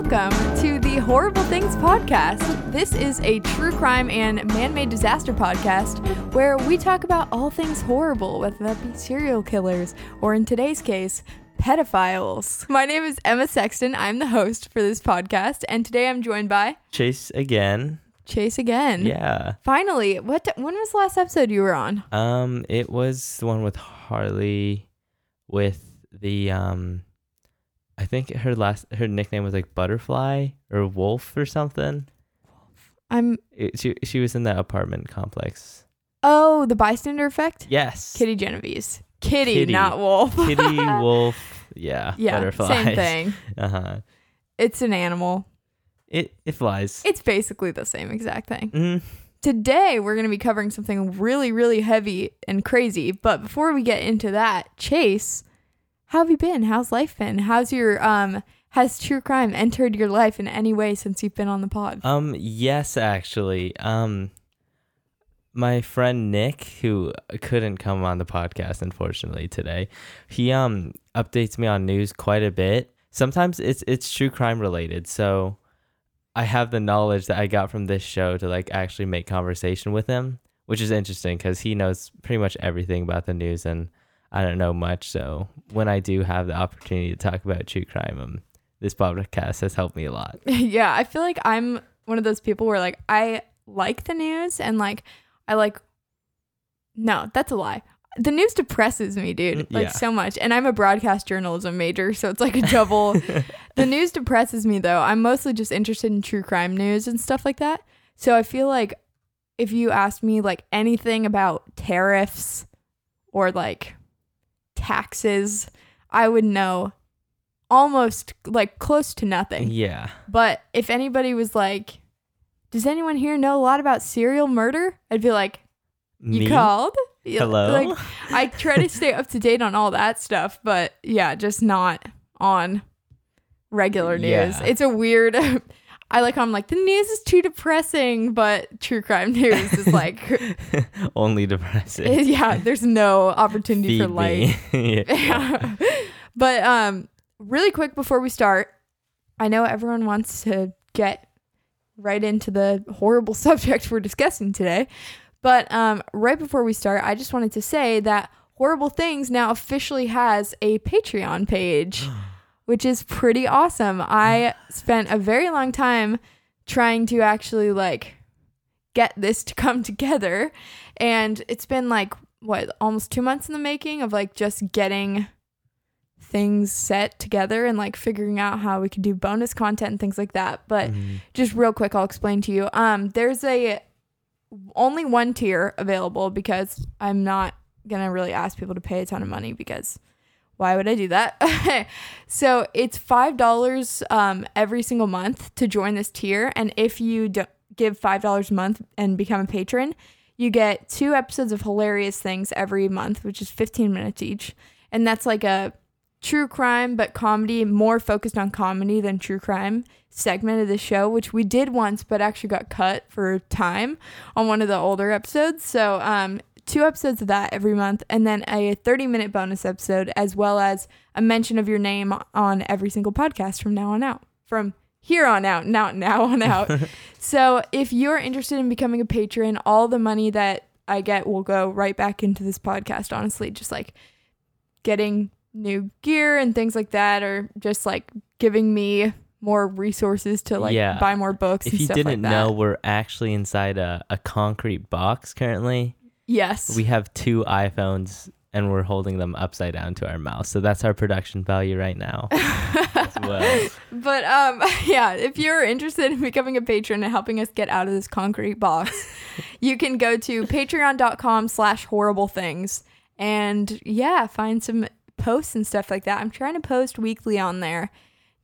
welcome to the Horrible Things Podcast. This is a true crime and man made disaster podcast where we talk about all things horrible, whether that be serial killers or, in today's case, pedophiles. My name is Emma Sexton. I'm the host for this podcast, and today I'm joined by Chase again. Chase again. Yeah. Finally, what? When was the last episode you were on? Um, it was the one with Harley, with the um, I think her last her nickname was like Butterfly or Wolf or something. I'm. It, she she was in that apartment complex. Oh, the bystander effect. Yes. Kitty Genovese. Kitty, Kitty. not Wolf. Kitty Wolf. Yeah. yeah, Butterflies. same thing. Uh huh. It's an animal. It it flies. It's basically the same exact thing. Mm, Today, we're going to be covering something really, really heavy and crazy. But before we get into that, Chase, how have you been? How's life been? How's your, um, has true crime entered your life in any way since you've been on the pod? Um, yes, actually. Um, my friend Nick, who couldn't come on the podcast unfortunately today, he um updates me on news quite a bit. Sometimes it's it's true crime related, so I have the knowledge that I got from this show to like actually make conversation with him, which is interesting because he knows pretty much everything about the news and I don't know much. So when I do have the opportunity to talk about true crime, um, this podcast has helped me a lot. yeah, I feel like I'm one of those people where, like, I like the news and, like, I like, no, that's a lie. The news depresses me, dude, like Yeah. so much. And I'm a broadcast journalism major, so it's like a double. the news depresses me though. I'm mostly just interested in true crime news and stuff like that. So I feel like if you asked me like anything about tariffs or like taxes, I would know almost like close to nothing. yeah. But if anybody was like, does anyone here know a lot about serial murder? I'd be like, you Me? called? Hello? Like, I try to stay up to date on all that stuff, but yeah, just not on regular news. Yeah. It's a weird. I like how I'm like the news is too depressing, but true crime news is like, Only depressing. yeah, there's no opportunity for Feed light. yeah. Yeah. but um really quick before we start, I know everyone wants to get right into the horrible subject we're discussing today. But um right before we start, I just wanted to say that Horrible Things now officially has a Patreon page, which is pretty awesome. I spent a very long time trying to actually like get this to come together and it's been like what almost 2 months in the making of like just getting things set together and like figuring out how we could do bonus content and things like that. But Mhm. just real quick, I'll explain to you. Um, there's a only one tier available because I'm not gonna really ask people to pay a ton of money because why would I do that? so it's five dollars um every single month to join this tier, and if you do- give five dollars a month and become a patron, you get two episodes of hilarious things every month, which is 15 minutes each, and that's like a true crime but comedy more focused on comedy than true crime segment of the show which we did once but actually got cut for time on one of the older episodes. So um two episodes of that every month and then a 30 minute bonus episode as well as a mention of your name on every single podcast from now on out from here on out not now on out so if you're interested in becoming a patron all the money that i get will go right back into this podcast honestly just like getting new gear and things like that or just like giving me more resources to like Yeah. buy more books If and you stuff didn't like that. know, we're actually inside a, a concrete box currently. Yes. We have two iPhones and we're holding them upside down to our mouth. So that's our production value right now. well. But um yeah, if you're interested in becoming a patron and helping us get out of this concrete box, you can go to patreon.com slash horrible things and yeah, find some posts and stuff like that. I'm trying to post weekly on there.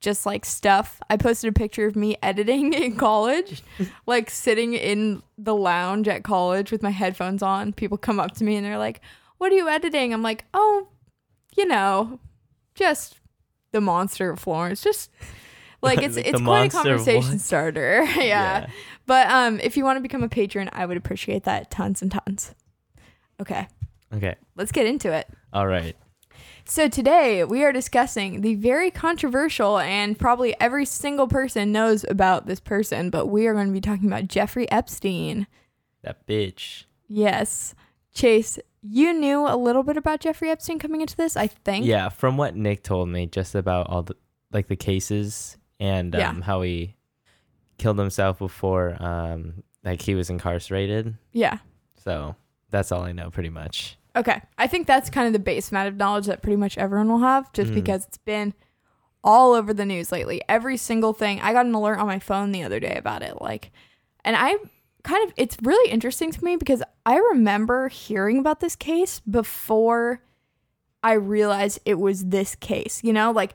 Just like stuff. I posted a picture of me editing in college, like sitting in the lounge at college with my headphones on. People come up to me and they're like, What are you editing? I'm like, Oh, you know, just the monster of Florence. Just like it's Like it's quite a conversation starter. yeah. But um if you want to become a patron, I would appreciate that tons and tons. Okay. Okay. Let's get into it. All right. So today we are discussing the very controversial and probably every single person knows about this person, but we are going to be talking about Jeffrey Epstein. That bitch. Yes. Chase, you knew a little bit about Jeffrey Epstein coming into this, I think. Yeah, from what Nick told me, just about all the like the cases and um, Yeah. how he killed himself before um like he was incarcerated. Yeah. So that's all I know, pretty much. Okay. I think that's kind of the base amount of knowledge that pretty much everyone will have just Mhm. because it's been all over the news lately. Every single thing. I got an alert on my phone the other day about it. Like, and I kind of, it's really interesting to me because I remember hearing about this case before I realized it was this case. You know, like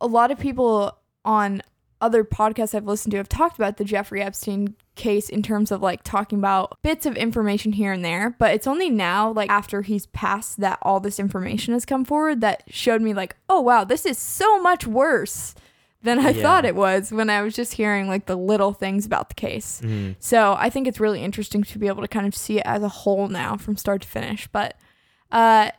a lot of people on other podcasts I've listened to have talked about the Jeffrey Epstein case in terms of like talking about bits of information here and there, but it's only now, like after he's passed, that all this information has come forward that showed me, like, oh wow, this is so much worse than I Yeah. thought it was when I was just hearing like the little things about the case. Mhm. So I think it's really interesting to be able to kind of see it as a whole now from start to finish. But uh,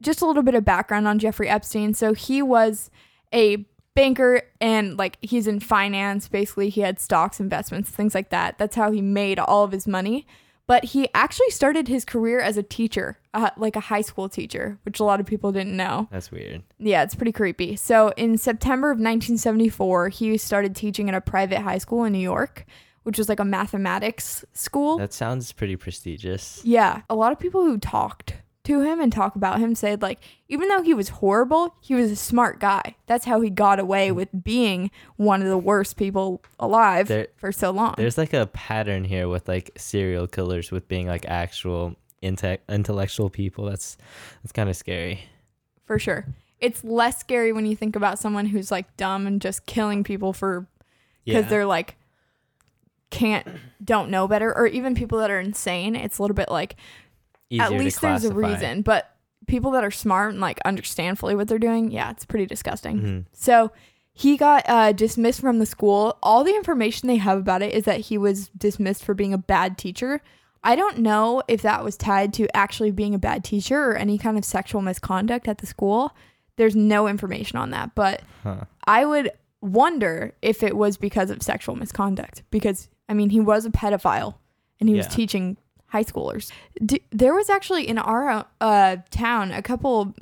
just a little bit of background on Jeffrey Epstein. So he was a banker and like he's in finance. Basically, he had stocks, investments, things like that. That's how he made all of his money. But he actually started his career as a teacher, uh, like a high school teacher, which a lot of people didn't know. That's weird. Yeah, it's pretty creepy. So in September of 1974, he started teaching at a private high school in New York, which was like a mathematics school. That sounds pretty prestigious. yeah, a lot of people who talked to him and talk about him said like even though he was horrible, he was a smart guy. That's how he got away with being one of the worst people alive There- for so long. There's like a pattern here with like serial killers with being like actual inte- intellectual people. That's that's kind of scary. for sure. It's less scary when you think about someone who's like dumb and just killing people for because Yeah. they're like can't don't know better or even people that are insane it's a little bit like at least there's a reason but people that are smart and like understand fully what they're doing yeah it's pretty disgusting. Mhm. so he got uh, dismissed from the school. All the information they have about it is that he was dismissed for being a bad teacher. I don't know if that was tied to actually being a bad teacher or any kind of sexual misconduct at the school. There's no information on that but Huh. I would wonder if it was because of sexual misconduct because I mean he was a pedophile and he was teaching high schoolers. D- there was actually in our uh, town a couple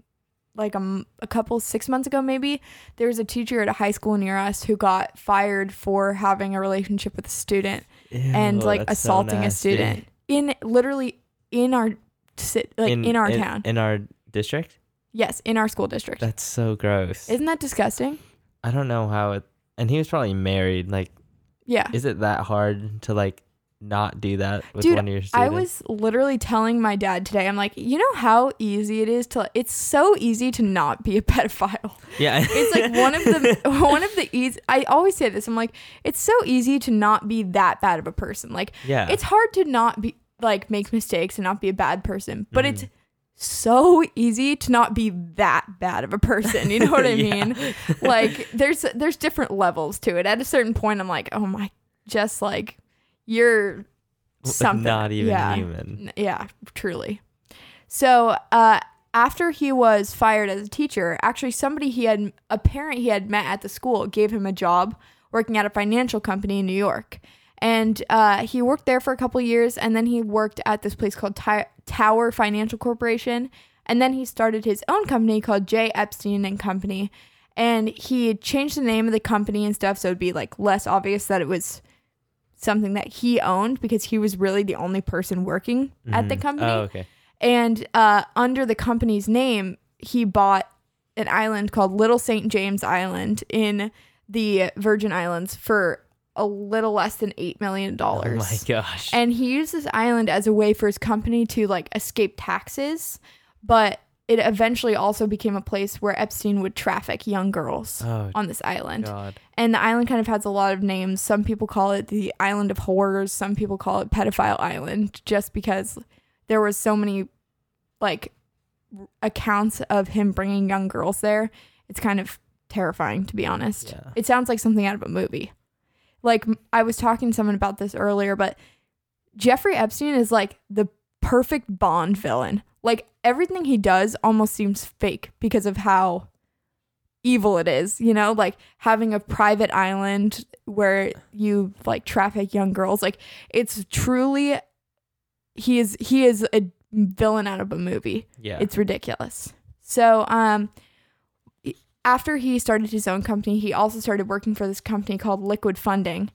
like a, m- a couple 6 months ago maybe there was a teacher at a high school near us who got fired for having a relationship with a student and like that's so assaulting a student in literally in our ci- like in, our in, town. in our district. yes, in our school district. That's so gross. Isn't that disgusting? I don't know how it. And he was probably married. Like, Yeah. is it that hard to like not do that with Dude, one of your students? I was literally telling my dad today, I'm like, you know how easy it is to, it's so easy to not be a pedophile. Yeah. It's like one of the, one of the easy, I always say this, I'm like, it's so easy to not be that bad of a person. Like, yeah. it's hard to not be, like, make mistakes and not be a bad person, but Mhm. it's so easy to not be that bad of a person. You know what I Yeah. mean? Like, there's, there's different levels to it. At a certain point, I'm like, oh my, just like, you're something. Not even yeah. human. Yeah, truly. So, uh, after he was fired as a teacher, actually, somebody he had, a parent he had met at the school, gave him a job working at a financial company in New York. And uh, he worked there for a couple years, and then he worked at this place called Ti- Tower Financial Corporation. And then he started his own company called J. Epstein and Company. And he changed the name of the company and stuff so it'd be like less obvious that it was something that he owned because he was really the only person working at the Mhm. company. Oh, okay. And uh, under the company's name, he bought an island called Little St. James Island in the Virgin Islands for a little less than $8 million. Oh my gosh. And he used this island as a way for his company to like escape taxes, but it eventually also became a place where Epstein would traffic young girls oh on this island. god. And the island kind of has a lot of names. Some people call it the Island of Horrors. Some people call it Pedophile Island, just because there was so many like r- accounts of him bringing young girls there. It's kind of terrifying, to be honest. Yeah. It sounds like something out of a movie. Like I was talking to someone about this earlier, but Jeffrey Epstein is like the perfect Bond villain. Like everything he does almost seems fake because of how evil it is, you know, like having a private island where you like traffic young girls. Like it's truly he is he is a villain out of a movie. Yeah. It's ridiculous. So, um, after he started his own company, he also started working for this company called Liquid Funding.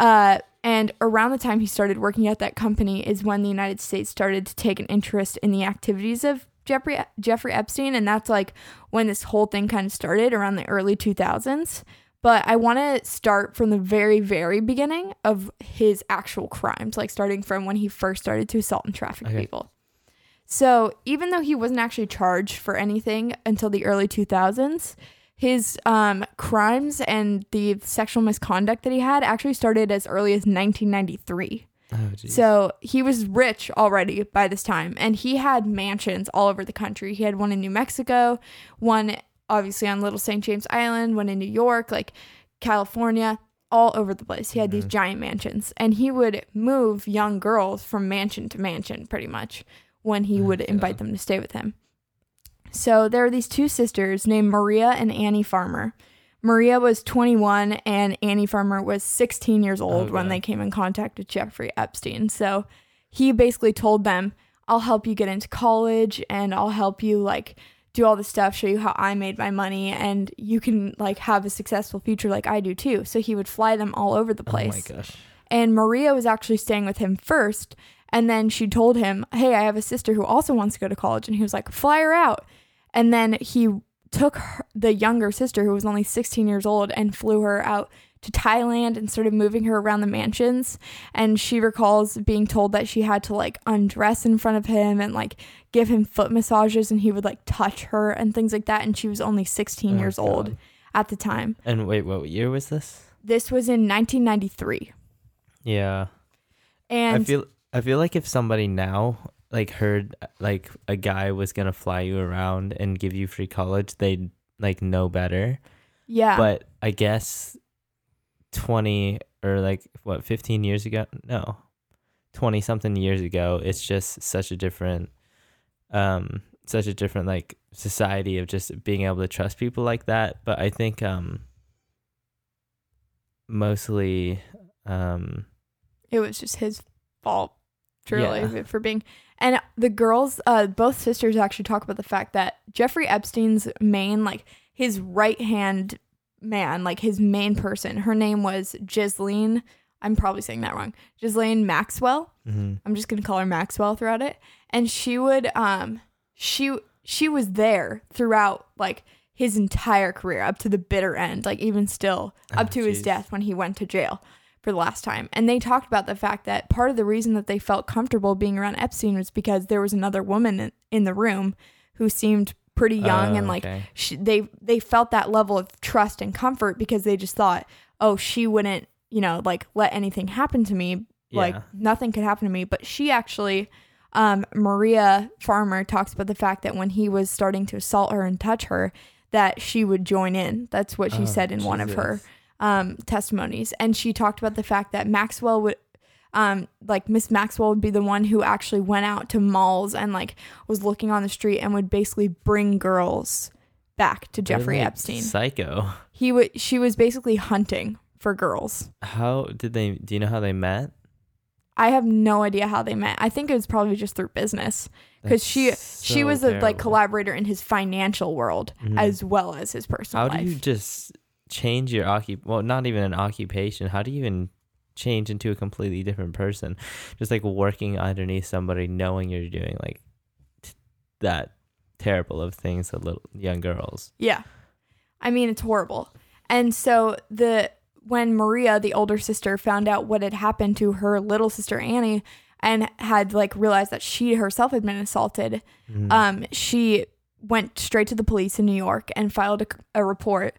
Uh, and around the time he started working at that company is when the United States started to take an interest in the activities of Jeffrey Jeffrey Epstein, and that's like when this whole thing kind of started around the early 2000s. But I want to start from the very, very beginning of his actual crimes, like starting from when he first started to assault and traffic Okay. people. So even though he wasn't actually charged for anything until the early 2000s, his um, crimes and the sexual misconduct that he had actually started as early as 1993. oh. So he was rich already by this time, and he had mansions all over the country. He had one in New Mexico, one obviously on Little St. James Island, one in New York, like California, all over the place. He had these giant mansions, and he would move young girls from mansion to mansion pretty much when he would Okay. invite them to stay with him. So there are these two sisters named Maria and Annie Farmer. Maria was 21 and Annie Farmer was 16 years old oh, when they came in contact with Jeffrey Epstein. So he basically told them, I'll help you get into college and I'll help you like do all the stuff, show you how I made my money and you can like have a successful future like I do too. So he would fly them all over the place. Oh my gosh. And Maria was actually staying with him first. And then she told him, Hey, I have a sister who also wants to go to college. And he was like, Fly her out. And then he took her, the younger sister, who was only 16 years old, and flew her out to Thailand and started moving her around the mansions. And she recalls being told that she had to like undress in front of him and like give him foot massages and he would like touch her and things like that. And she was only 16 Oh, years old at the time. And wait, what year was this? This was in 1993. Yeah. And I feel I feel like if somebody now like heard like a guy was gonna fly you around and give you free college, they'd like know better. yeah. But I guess twenty or like what fifteen years ago? No, twenty something years ago. It's just such a different, um, such a different like society of just being able to trust people like that. But I think um, mostly um it was just his fault truly Yeah. for being and the girls uh both sisters actually talk about the fact that jeffrey epstein's main like his right hand man like his main person her name was Ghislaine i'm probably saying that wrong Ghislaine maxwell mhm. i'm just gonna call her maxwell throughout it and she would um she she was there throughout like his entire career up to the bitter end like even still up Oh, to his death when he went to jail for the last time. And they talked about the fact that part of the reason that they felt comfortable being around epstein was because there was another woman in, in the room who seemed pretty young Oh, and like okay. she, they they felt that level of trust and comfort because they just thought oh she wouldn't you know like let anything happen to me. Like nothing could happen to me. But she actually um, maria farmer talks about the fact that when he was starting to assault her and touch her that she would join in. That's what she Oh, said in one of her Jesus. Um, testimonies and she talked about the fact that maxwell would um, like Miss Maxwell would be the one who actually went out to malls and like was looking on the street and would basically bring girls back to Jeffrey like, Epstein. Psycho. He would she was basically hunting for girls. How did they? Do you know how they met? I have no idea how they met. I think it was probably just through business because she That's she so was a like collaborator in his financial world Mhm. as well as his personal How do life. you just change your occup? Well, not even an occupation. How do you even change into a completely different person? Just like working underneath somebody, knowing you're doing like t- that terrible of things to little young girls. Yeah. I mean, it's horrible. And so the when Maria, the older sister, found out what had happened to her little sister Annie and had like realized that she herself had been assaulted, Mhm. um, she went straight to the police in New York and filed a, a report.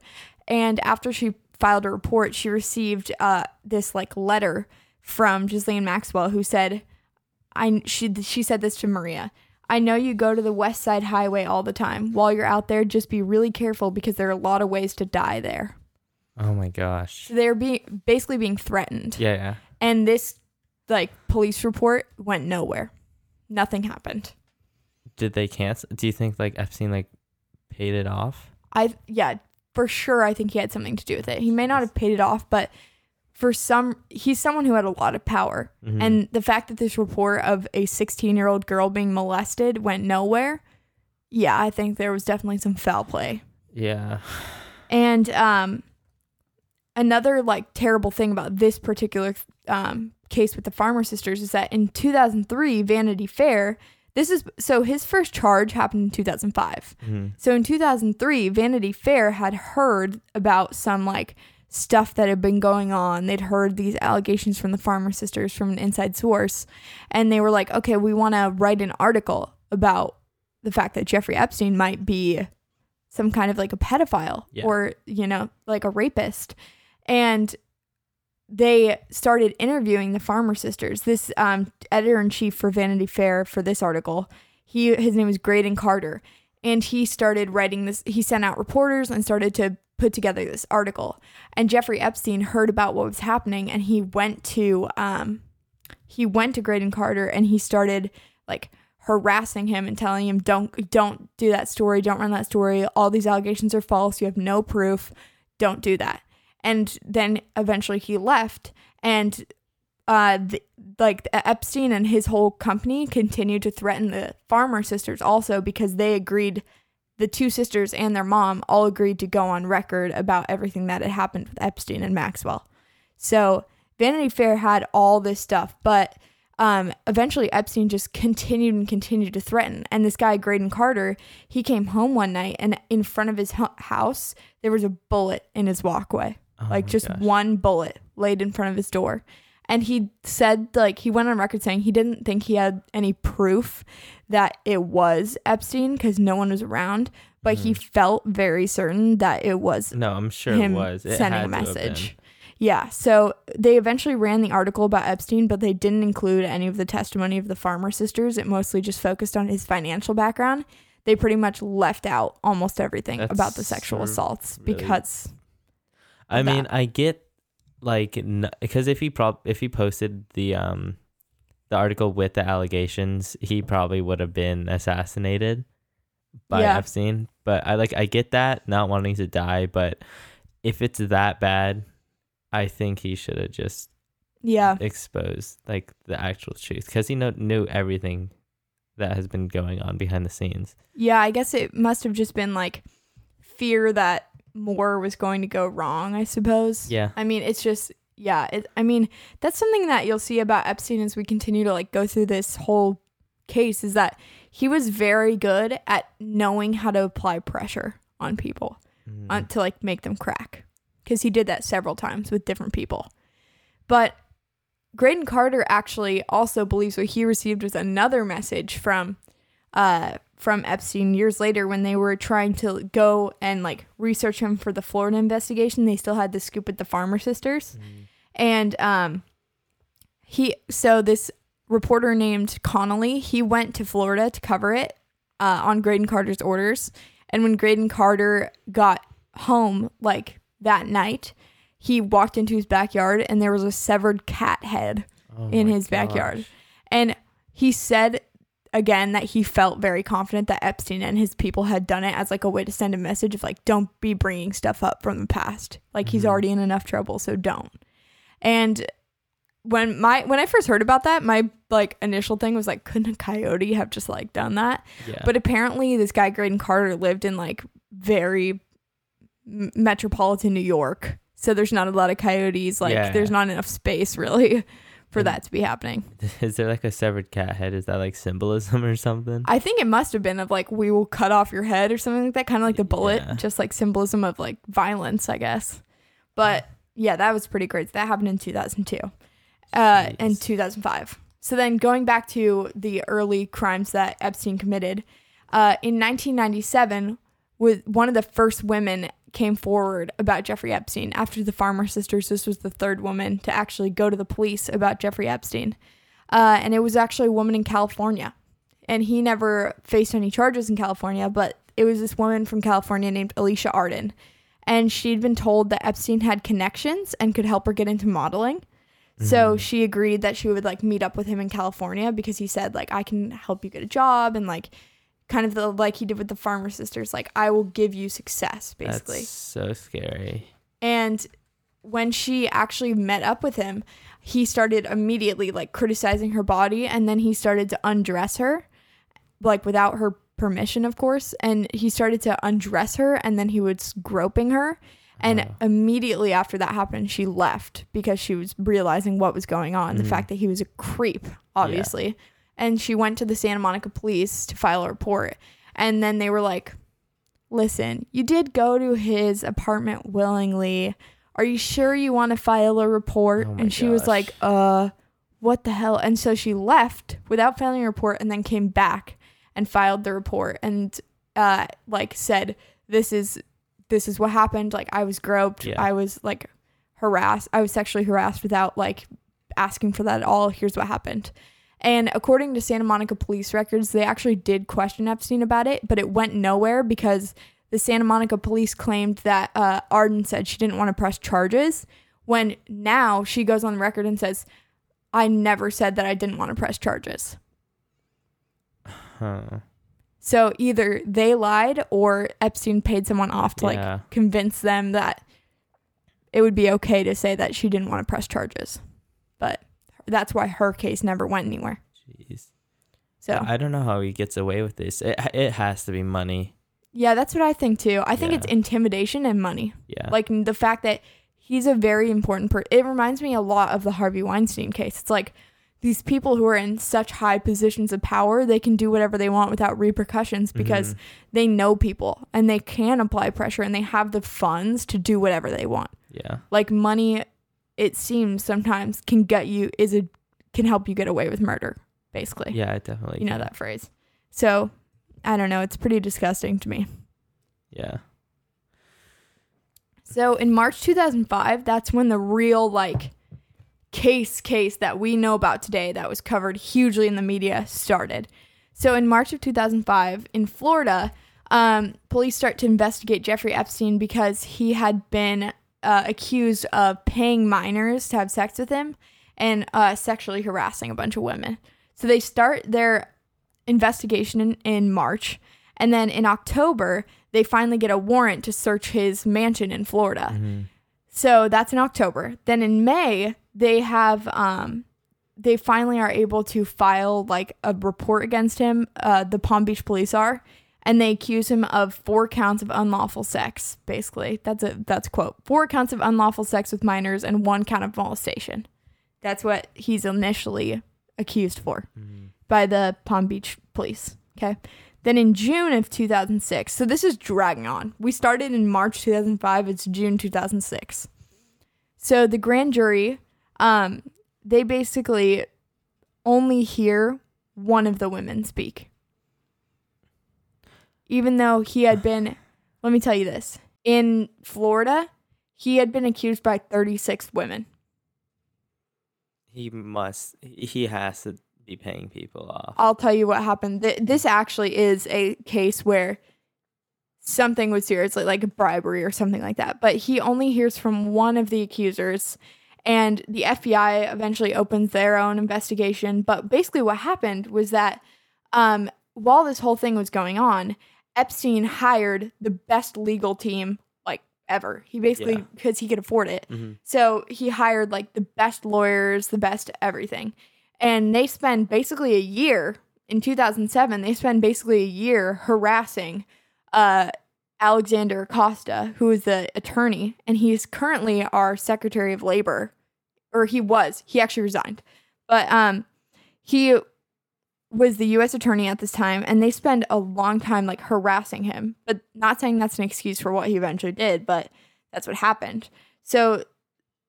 And after she filed a report, she received uh, this like letter from Ghislaine Maxwell who said, "I she she said this to Maria. I know you go to the West Side Highway all the time. While you're out there, just be really careful because there are a lot of ways to die there." oh my gosh. So they're being basically being threatened. Yeah. yeah. And this like police report went nowhere. nothing happened. Did they cancel? Do you think like Epstein like paid it off? I yeah, for sure I think he had something to do with it. He may not have paid it off, but for some he's someone who had a lot of power. Mhm. And the fact that this report of a 16-year-old girl being molested went nowhere, yeah, I think there was definitely some foul play. yeah, And um, another like terrible thing about this particular um, case with the Farmer sisters is that in 2003, Vanity Fair. This is so his first charge happened in 2005. Mhm. So in 2003, Vanity Fair had heard about some like stuff that had been going on. They'd heard these allegations from the Farmer sisters from an inside source, and they were like, "Okay, we want to write an article about the fact that Jeffrey Epstein might be some kind of like a pedophile Yeah. or, you know, like a rapist." And they started interviewing the Farmer sisters. This um, editor in chief for Vanity Fair for this article, he his name is Graydon Carter, and he started writing this. He sent out reporters and started to put together this article. And Jeffrey Epstein heard about what was happening, and he went to um, he went to Graydon Carter and he started like harassing him and telling him don't don't do that story don't run that story all these allegations are false you have no proof don't do that and then eventually he left and uh the, like epstein and his whole company continued to threaten the farmer sisters also because they agreed the two sisters and their mom all agreed to go on record about everything that had happened with epstein and maxwell so vanity fair had all this stuff but um, eventually Epstein just continued and continued to threaten. And this guy, Graydon Carter, he came home one night and in front of his house, there was a bullet in his walkway. Oh like just gosh. one bullet laid in front of his door. And he said, like, he went on record saying he didn't think he had any proof that it was Epstein because no one was around, but he hmm. felt very certain that it was No, I'm sure him it was. It sending had a to have been. message. Yeah, so they eventually ran the article about Epstein, but they didn't include any of the testimony of the Farmer sisters. It mostly just focused on his financial background. They pretty much left out almost everything about the sexual assaults really- because I of mean. I get like because if he prob if he posted the um the article with the allegations, he probably would have been assassinated by Yeah. Epstein. But I like I get that not wanting to die, but if it's that bad, I think he should have just yeah, exposed like the actual truth because he know, knew everything that has been going on behind the scenes. yeah. I guess it must have just been like fear that more was going to go wrong. I suppose. Yeah. I mean, it's just yeah. It, I mean, that's something that you'll see about Epstein as we continue to like go through this whole case is that he was very good at knowing how to apply pressure on people Mm. on, to like make them crack because he did that several times with different people. But Graydon Carter actually also believes what he received was another message from uh from Epstein years later when they were trying to go and like research him for the Florida investigation. They still had the scoop with the Farmer sisters. And um he so this reporter named Connolly, he went to Florida to cover it uh, on Graydon Carter's orders. And when Graydon Carter got home like that night, he walked into his backyard and there was a severed cat head Oh in his backyard. And he said again that he felt very confident that Epstein and his people had done it as like a way to send a message of like don't be bringing stuff up from the past. Like he's Mhm. already in enough trouble, so don't. And when my when I first heard about that, my like initial thing was like couldn't a coyote have just like done that? Yeah. But apparently this guy Graydon Carter lived in like very m- metropolitan New York. So there's not a lot of coyotes like Yeah. there's not enough space really for And- that to be happening. Is there like a severed cat head? Is that like symbolism or something? I think it must have been of like we will cut off your head or something like that, kind of like the bullet, Yeah. just like symbolism of like violence, I guess. But yeah, that was pretty great. That happened in 2002, uh, and 2005. So then going back to the early crimes that Epstein committed, uh, in 1997, with one of the first women came forward about Jeffrey Epstein after the Farmer sisters. This was the third woman to actually go to the police about Jeffrey Epstein, uh, and it was actually a woman in California and he never faced any charges in California, but it was this woman from California named Alicia Arden. And she'd been told that Epstein had connections and could help her get into modeling. So Mhm. she agreed that she would like meet up with him in California because he said like I can help you get a job and like kind of the like he did with the farmer sisters like I will give you success basically. That's so scary. And when she actually met up with him, he started immediately like criticizing her body and then he started to undress her like without her permission of course and he started to undress her and then he was groping her and Oh. immediately after that happened she left because she was realizing what was going on the Mhm. fact that he was a creep obviously and she went to the Santa Monica police to file a report. And then they were like listen you did go to his apartment willingly. Are you sure you want to file a report? Oh and she was like uh what the hell? And so she left without filing a report and then came back and filed the report and uh like said this is this is what happened. Like i was groped. Yeah. i was like harassed i was sexually harassed without like asking for that at all. Here's what happened and according to santa monica police records they actually did question epstein about it but it went nowhere because the santa monica police claimed that uh, arden said she didn't want to press charges when now she goes on record and says i never said that i didn't want to press charges Huh. so either they lied or Epstein paid someone off to like convince them that it would be okay to say that she didn't want to press charges. But that's why her case never went anywhere. Jeez. So I don't know how he gets away with this. It it has to be money. yeah, that's what I think too. I think Yeah. it's intimidation and money. Yeah. Like the fact that he's a very important person. It reminds me a lot of the Harvey Weinstein case. It's like these people who are in such high positions of power, they can do whatever they want without repercussions because Mhm. they know people and they can apply pressure and they have the funds to do whatever they want. yeah. Like money, it seems sometimes can get you is a can help you get away with murder, basically. Yeah, it definitely. you know that phrase. So I don't know. It's pretty disgusting to me. Yeah. So in March 2005, that's when the real like case case that we know about today that was covered hugely in the media started. So in March of 2005 in Florida, um, police start to investigate Jeffrey Epstein because he had been uh, accused of paying minors to have sex with him and uh, sexually harassing a bunch of women. So they start their investigation in, in March. And then in October, they finally get a warrant to search his mansion in Florida. Mhm. So that's in October. Then in May, they have um they finally are able to file like a report against him. Uh, the Palm Beach police are, and they accuse him of four counts of unlawful sex. Basically, that's a that's a quote. Four counts of unlawful sex with minors and one count of molestation. That's what he's initially accused for Mhm. by the Palm Beach police. Okay. Then in June of 2006, so this is dragging on. We started in March 2005, it's June 2006. So the grand jury, um, they basically only hear one of the women speak. Even though he had been, let me tell you this in Florida, he had been accused by 36 women. He must. He has to be paying people off. I'll tell you what happened. Th- this actually is a case where something was seriously like a bribery or something like that. But he only hears from one of the accusers, and the FBI eventually opens their own investigation. But basically, what happened was that um, while this whole thing was going on, Epstein hired the best legal team like ever. He basically Yeah. because he could afford it. Mhm. So he hired like the best lawyers, the best everything. And they spend basically a year in 2007, they spend basically a year harassing uh, Alexander Acosta, who is the attorney, and he's currently our Secretary of Labor, or he was. He actually resigned, but um, he was the U.S. attorney at this time, and they spend a long time like harassing him. But not saying that's an excuse for what he eventually did, but that's what happened. So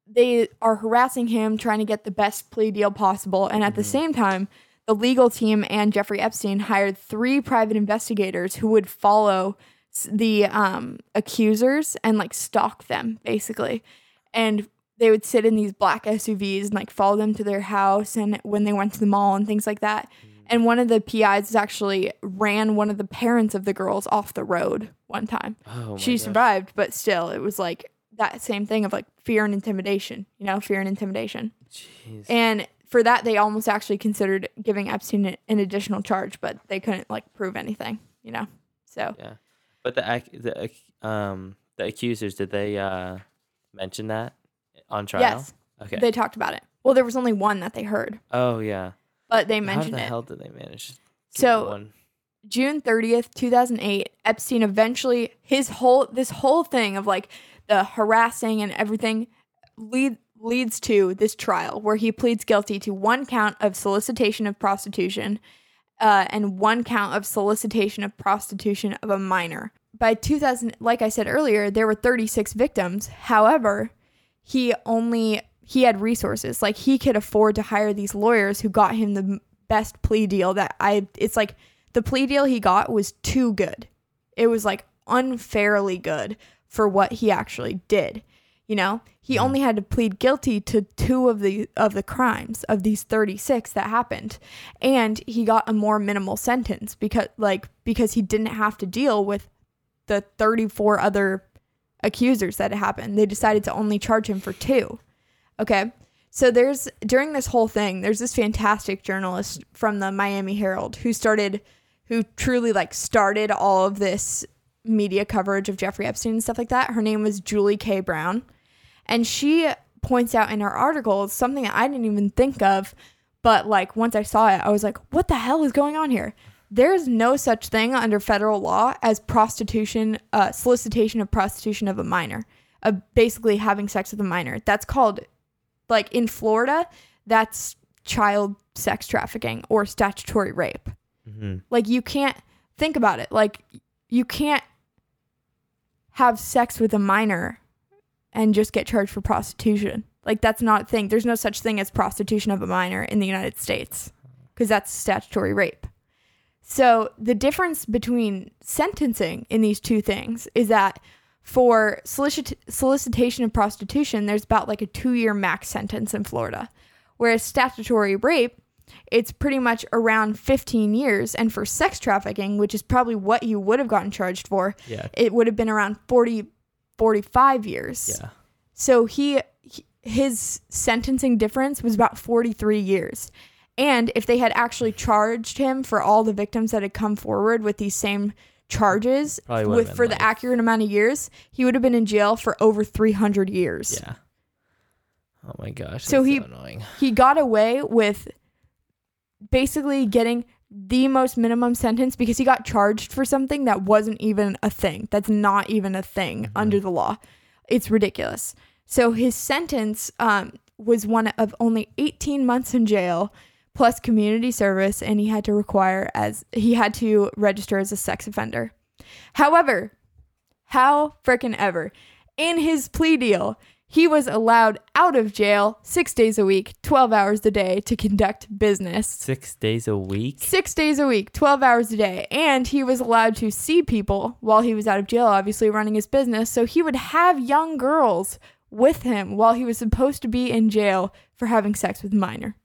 they are harassing him, trying to get the best plea deal possible, and at the Mhm. same time, the legal team and Jeffrey Epstein hired three private investigators who would follow the um, accusers and like stalk them basically. And they would sit in these black SUVs and like follow them to their house and when they went to the mall and things like that. And one of the PIs actually ran one of the parents of the girls off the road one time. Oh she gosh. survived, but still, it was like that same thing of like fear and intimidation, you know, fear and intimidation. Jeez. And for that, they almost actually considered giving Epstein an additional charge, but they couldn't like prove anything, you know. So yeah. But the ac- the um the accusers did they uh mention that on trial? yes, Okay. they talked about it. Well, there was only one that they heard, oh yeah. But they mentioned it How the it. hell did they manage? to So one? June 30th, 2008, Epstein eventually his whole this whole thing of like the harassing and everything lead leads to this trial where he pleads guilty to one count of solicitation of prostitution uh, and one count of solicitation of prostitution of a minor. By 2000, like I said earlier, there were 36 victims. However, he only he had resources. Like he could afford to hire these lawyers who got him the best plea deal that i it's like the plea deal he got was too good. It was like unfairly good for what he actually did you know? He mm-hmm. only had to plead guilty to two of the of the crimes of these 36 that happened. And he got a more minimal sentence because like because he didn't have to deal with the 34 other accusers that happened. They decided to only charge him for two. Okay. So there's during this whole thing, there's this fantastic journalist from the Miami Herald who started who truly like started all of this media coverage of Jeffrey Epstein and stuff like that. Her name was Julie K. Brown. And she points out in her article something that I didn't even think of, but like once I saw it, I was like, what the hell is going on here? There's no such thing under federal law as prostitution, uh, solicitation of prostitution of a minor, of basically having sex with a minor. That's called, like in Florida, that's child sex trafficking or statutory rape. hmm Like you can't think about it. Like you can't have sex with a minor and just get charged for prostitution. Like that's not a thing. There's no such thing as prostitution of a minor in the United States because that's statutory rape. So the difference between sentencing in these two things is that for solicit- solicitation of prostitution, there's about like a two year max sentence in Florida, whereas statutory rape, it's pretty much around 15 years. And for sex trafficking, which is probably what you would have gotten charged for, Yeah. it would have been around 40, 45 years. Yeah. So he, he his sentencing difference was about 43 years. And if they had actually charged him for all the victims that had come forward with these same charges Probably would've with been for the accurate amount of years, he would have been in jail for over 300 years. Yeah. Oh my gosh. So that's he- so annoying. He got away with basically getting the most minimum sentence because he got charged for something that wasn't even a thing. That's not even a thing Mhm. under the law. It's ridiculous. So his sentence um, was one of only 18 months in jail plus community service, and he had to require as he had to register as a sex offender. However, how frickin' ever, in his plea deal, he was allowed out of jail six days a week, 12 hours a day to conduct business. Six days a week. Six days a week, 12 hours a day. And he was allowed to see people while he was out of jail, obviously running his business. So he would have young girls with him while he was supposed to be in jail for having sex with a minor.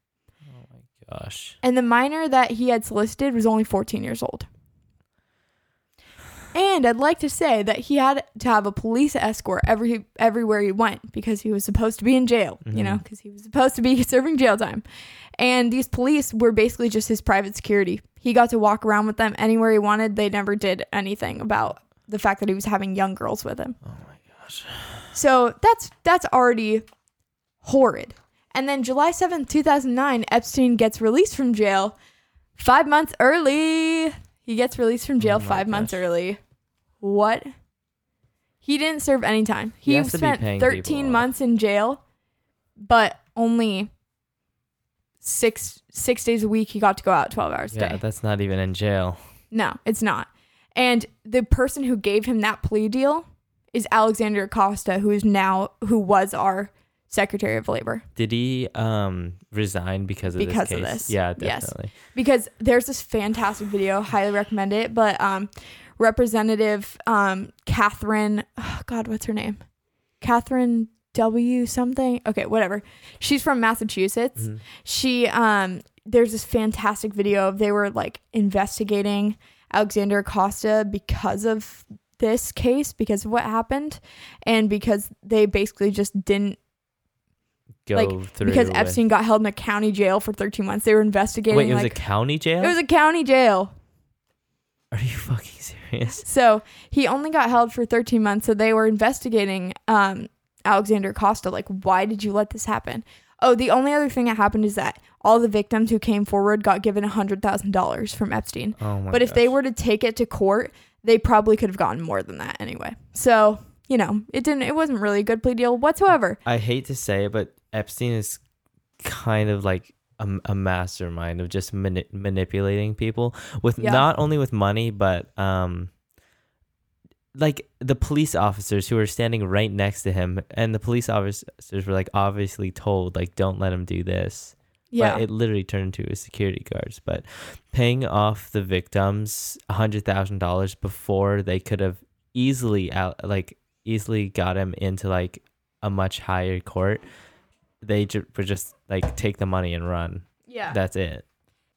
Gosh. And the minor that he had solicited was only 14 years old. And I'd like to say that he had to have a police escort every everywhere he went because he was supposed to be in jail, you mm-hmm. know, because he was supposed to be serving jail time. And these police were basically just his private security. He got to walk around with them anywhere he wanted. They never did anything about the fact that he was having young girls with him. Oh my gosh. So that's that's already horrid. And then July 7th, 2009, Epstein gets released from jail 5 months early. He gets released from jail Oh my 5 months early. What? He didn't serve any time. He He, has to be spent paying people 13 off. months in jail, but only 6 6 days a week he got to go out 12 hours a Yeah, day. that's not even in jail. No, it's not. And the person who gave him that plea deal is Alexander Acosta, who is now who was our Secretary of Labor. Did he um resign because of Because this of case? this. Yeah, Yes. definitely. Because there's this fantastic video, highly recommend it. But um, Representative um, Catherine, oh God, what's her name? Catherine W. something. Okay, whatever. She's from Massachusetts. Mhm. she um there's this fantastic video of they were like investigating Alexander Acosta because of this case because of what happened and because they basically just didn't Go like, through because with- Epstein got held in a county jail for 13 months. They were investigating Wait, it was like a county jail. it was a county jail. Are you fucking serious? So he only got held for 13 months. So they were investigating um, Alexander Acosta. Like, why did you let this happen? Oh, the only other thing that happened is that all the victims who came forward got given $100,000 from Epstein. Oh my. but if they were to take it to court, they probably could have gotten more than that anyway. So, you know, it didn't, it wasn't really a good plea deal whatsoever. I hate to say it, but Epstein is kind of like a, a mastermind of just mani- manipulating people with Yeah. not only with money, but um, like the police officers who were standing right next to him, and the police officers were like obviously told like don't let him do this. Yeah. But it literally turned into security guards. But paying off the victims a hundred thousand dollars before they could have easily out like easily got him into like a much higher court, they ju- were just like take the money and run. yeah. That's it.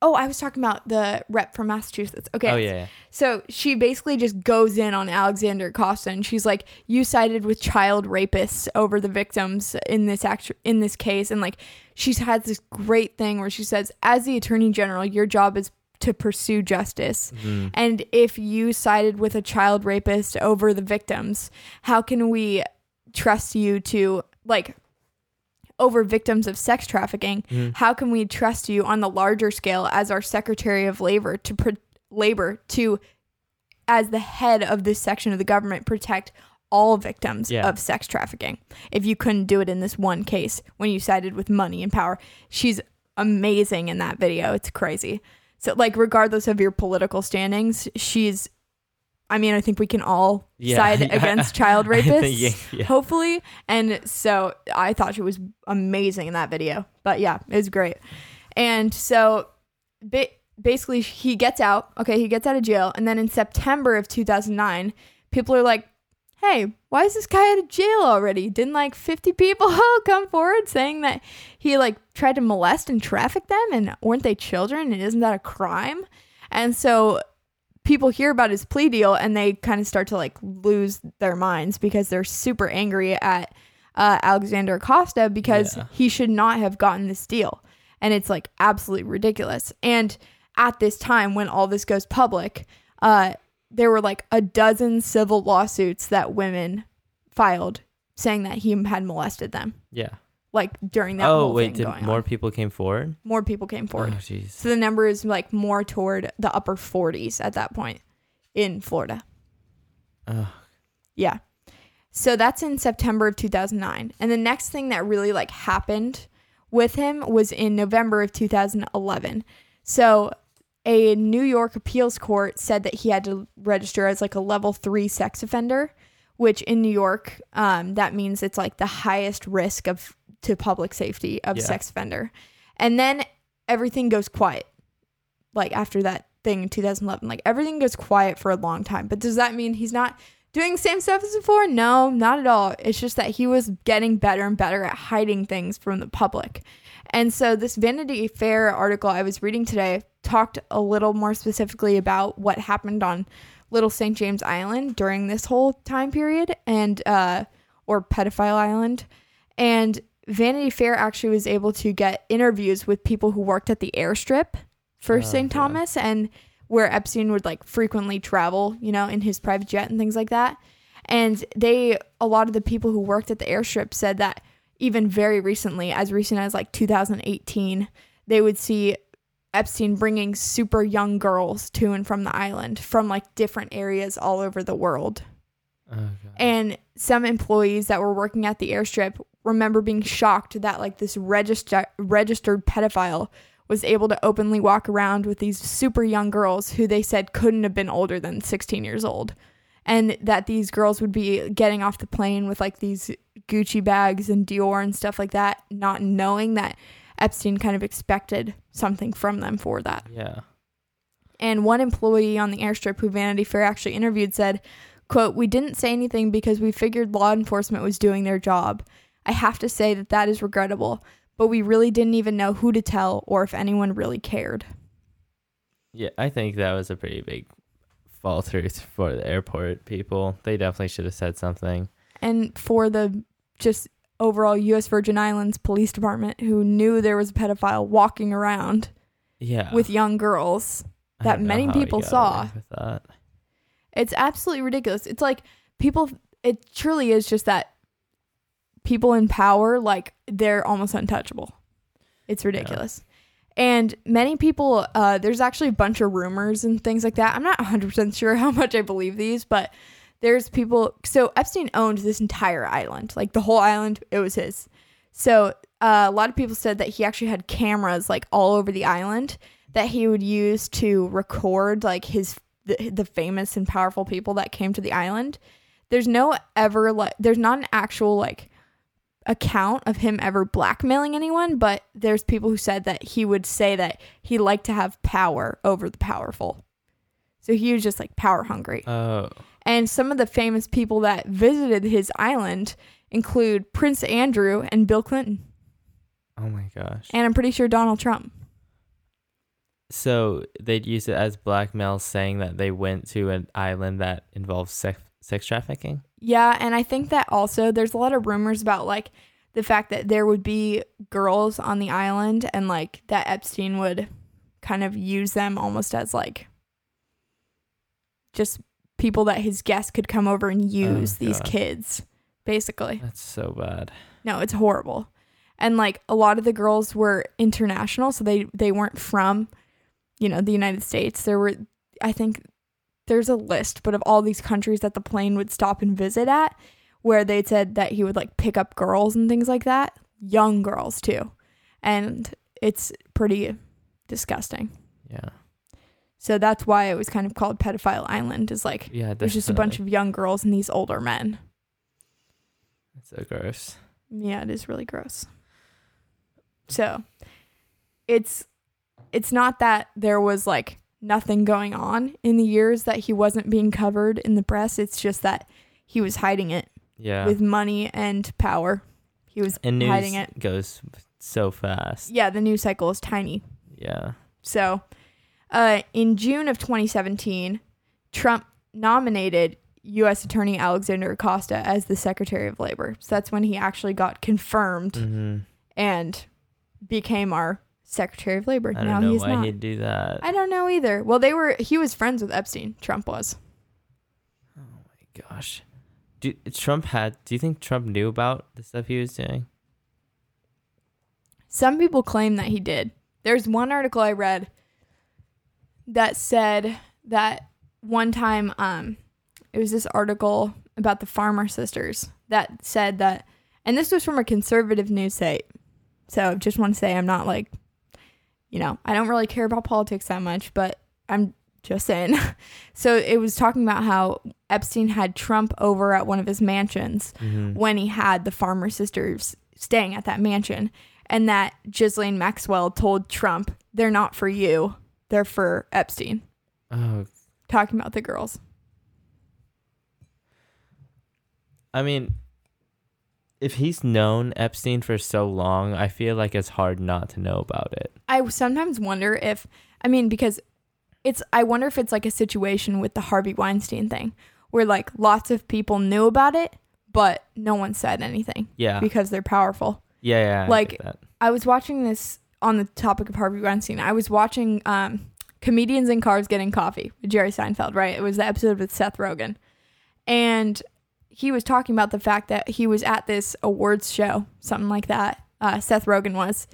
oh, I was talking about the rep from Massachusetts. Okay. Oh yeah. yeah. So she basically just goes in on Alexander Acosta and she's like, "You sided with child rapists over the victims in this act- in this case." And like, she's had this great thing where she says, "As the attorney general, your job is to pursue justice. Mhm. And if you sided with a child rapist over the victims, how can we trust you to like over victims of sex trafficking? Mhm. How can we trust you on the larger scale as our Secretary of Labor to pro- labor to as the head of this section of the government protect all victims Yeah. of sex trafficking if you couldn't do it in this one case when you sided with money and power she's amazing in that video it's crazy so like regardless of your political standings she's i mean i think we can all Yeah. side against child I think- rapists yeah, yeah. hopefully. And so I thought she was amazing in that video. But yeah, it was great. And so ba- basically, he gets out. Okay, he gets out of jail. And then in September of 2009, people are like, hey, why is this guy out of jail already? Didn't like 50 people come forward saying that he like tried to molest and traffic them? And weren't they children? And isn't that a crime? And so people hear about his plea deal and they kind of start to like lose their minds because they're super angry at uh, Alexander Acosta because Yeah. he should not have gotten this deal. And it's like absolutely ridiculous. And at this time, when all this goes public, uh, there were like a dozen civil lawsuits that women filed saying that he had molested them, Yeah. Like during that Oh whole wait, thing did going more on. people came forward? More people came forward. Oh jeez. So the number is like more toward the upper 40s at that point in Florida. Ugh. Yeah. So that's in September of 2009. And the next thing that really like happened with him was in November of 2011. So a New York appeals court said that he had to register as like a level 3 sex offender, which in New York um, that means it's like the highest risk of to public safety of Yeah. sex offender. And then everything goes quiet. Like after that thing in 2011, like everything goes quiet for a long time. But does that mean he's not doing the same stuff as before? No, not at all. It's just that he was getting better and better at hiding things from the public. And so this Vanity Fair article I was reading today talked a little more specifically about what happened on Little St. James Island during this whole time period and uh or pedophile island. And Vanity Fair actually was able to get interviews with people who worked at the airstrip for Oh, St. yeah. Thomas and where Epstein would like frequently travel, you know, in his private jet and things like that. And they, a lot of the people who worked at the airstrip said that even very recently, as recent as like 2018, they would see Epstein bringing super young girls to and from the island from like different areas all over the world. Oh, And some employees that were working at the airstrip remember being shocked that like this register- registered pedophile was able to openly walk around with these super young girls who they said couldn't have been older than 16 years old. And that these girls would be getting off the plane with like these Gucci bags and Dior and stuff like that, not knowing that Epstein kind of expected something from them for that. yeah. And one employee on the airstrip who Vanity Fair actually interviewed said, quote, We didn't say anything because we figured law enforcement was doing their job. I have to say that that is regrettable, but we really didn't even know who to tell or if anyone really cared. Yeah, I think that was a pretty big fall through for the airport people. They definitely should have said something. and for the just overall U.S. Virgin Islands Police Department, who knew there was a pedophile walking around Yeah. with young girls. That many people saw. It's absolutely ridiculous. It's like people. It truly is just that people in power, like they're almost untouchable. It's ridiculous. And many people, uh, there's actually a bunch of rumors and things like that. I'm not 100% sure how much I believe these, but there's people. So Epstein owned this entire island, like the whole island, it was his. So uh, a lot of people said that he actually had cameras like all over the island that he would use to record like his the, the famous and powerful people that came to the island. There's no ever like there's not an actual like account of him ever blackmailing anyone, but there's people who said that he would say that he liked to have power over the powerful. So he was just like power hungry. Oh. And some of the famous people that visited his island include Prince Andrew and Bill Clinton. Oh my gosh. And I'm pretty sure Donald Trump. So they'd use it as blackmail, saying that they went to an island that involves sex sex trafficking. Yeah, and I think that also there's a lot of rumors about like the fact that there would be girls on the island and like that Epstein would kind of use them almost as like just people that his guests could come over and oh, use these God. kids basically. That's so bad. No, it's horrible. And like a lot of the girls were international, so they they weren't from, you know, the United States. There were I think there's a list, but of all these countries that the plane would stop and visit at where they said that he would like pick up girls and things like that, young girls too. And it's pretty disgusting. Yeah. So that's why it was kind of called Pedophile Island is like Yeah. there's just a bunch of young girls and these older men. That's so gross. Yeah, it is really gross. So, it's it's not that there was like nothing going on in the years that he wasn't being covered in the press. It's just that he was hiding it Yeah. with money and power. He was and news hiding it. goes so fast. Yeah, the news cycle is tiny. Yeah. So, uh, in June of 2017, Trump nominated U.S. Attorney Alexander Acosta as the Secretary of Labor. So that's when he actually got confirmed hmm and became our Secretary of Labor. I don't know he's why not. he'd do that. I don't know either. Well, they were. He was friends with Epstein. Trump was. oh my gosh. Do Trump had? Do you think Trump knew about the stuff he was doing? Some people claim that he did. There's one article I read that said that one time, um, it was this article about the Farmer Sisters that said that, and this was from a conservative news site. So just want to say I'm not like, you know, I don't really care about politics that much, but I'm just saying. so it was talking about how Epstein had Trump over at one of his mansions Mm-hmm. when he had the farmer sisters staying at that mansion and that Ghislaine Maxwell told Trump they're not for you they're for Epstein Oh, talking about the girls I mean, if he's known Epstein for so long, I feel like it's hard not to know about it. I sometimes wonder if I mean because it's I wonder if it's like a situation with the Harvey Weinstein thing where like lots of people knew about it but no one said anything Yeah. because they're powerful yeah, yeah. I like-. I was watching this on the topic of Harvey Weinstein. I was watching um, Comedians in Cars Getting Coffee with Jerry Seinfeld, right? It was the episode with Seth Rogen. And he was talking about the fact that he was at this awards show, something like that. Uh, Seth Rogen was.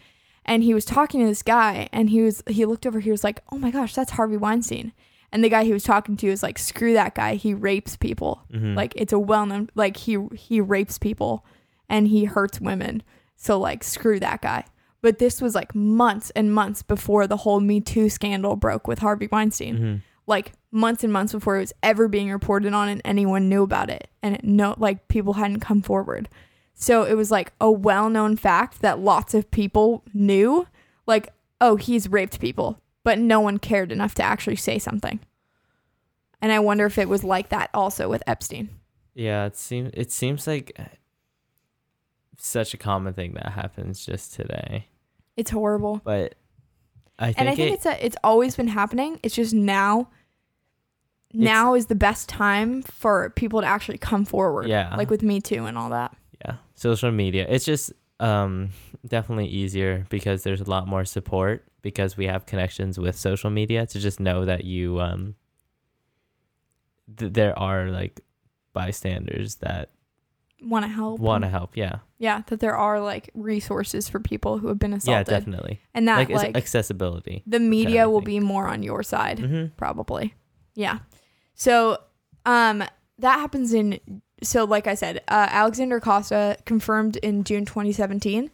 And he was talking to this guy and he was he looked over, he was like, Oh my gosh, that's Harvey Weinstein. And the guy he was talking to was like, Screw that guy. He rapes people. Mhm. Like it's a well known like he he rapes people and he hurts women. So like screw that guy. But this was like months and months before the whole Me Too scandal broke with Harvey Weinstein. Mhm. Like months and months before it was ever being reported on and anyone knew about it. And it, no like people hadn't come forward. So it was like a well-known fact that lots of people knew like oh, he's raped people, but no one cared enough to actually say something. And I wonder if it was like that also with Epstein. Yeah, it seems it seems like such a common thing that happens just today. It's horrible. But I think, and I think it, it's a, it's always been happening. It's just now now is the best time for people to actually come forward. Yeah. Like with Me Too and all that. yeah social media it's just um definitely easier because there's a lot more support because we have connections with social media to just know that you um th- there are like bystanders that Want to help. want to help yeah Yeah, that there are like resources for people who have been assaulted. yeah definitely And that like, like, accessibility the media will everything. be more on your side. hmm probably. Yeah. So, um, that happens in. So, like I said, uh, Alexander Acosta confirmed in June 2017.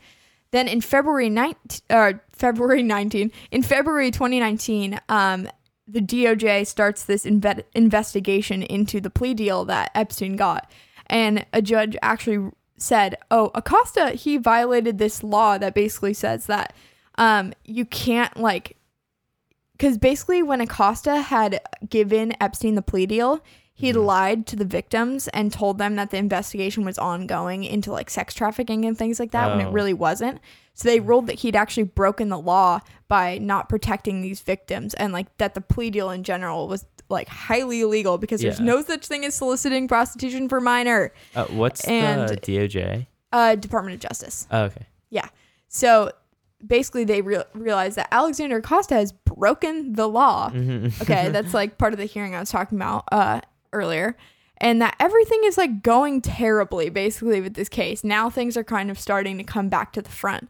Then in February 19, uh, February 19, in February 2019, um, the DOJ starts this inve- investigation into the plea deal that Epstein got, and a judge actually said, "Oh, Acosta, he violated this law that basically says that um, you can't like because basically when Acosta had given Epstein the plea deal, he Mhm. lied to the victims and told them that the investigation was ongoing into like sex trafficking and things like that when it Oh. really wasn't. So they ruled that he'd actually broken the law by not protecting these victims and like that the plea deal in general was like highly illegal because there's no such thing as soliciting prostitution for minor. uh, what's And- the doj Uh Department of Justice. oh, okay Yeah. So basically they re- realized that Alexander Acosta has broken the law. Mhm. Okay, that's like part of the hearing I was talking about uh earlier. And that everything is like going terribly basically with this case. Now things are kind of starting to come back to the front.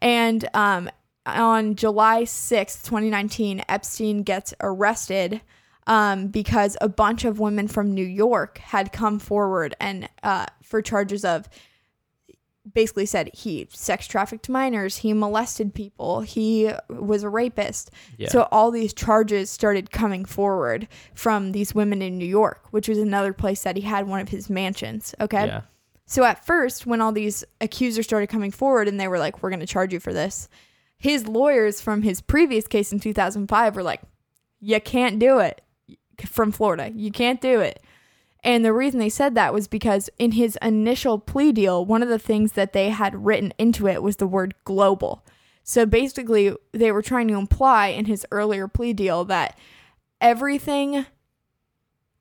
And um on July 6th, 2019, Epstein gets arrested um, because a bunch of women from New York had come forward and uh, for charges of basically said he sex trafficked minors, he molested people, he was a rapist. yeah So all these charges started coming forward from these women in New York, which was another place that he had one of his mansions. Okay. yeah So at first, when all these accusers started coming forward and they were like, we're going to charge you for this, his lawyers from his previous case in 2005 were like, you can't do it from Florida. You can't do it. And the reason they said that was because in his initial plea deal, one of the things that they had written into it was the word global. So basically, they were trying to imply in his earlier plea deal that everything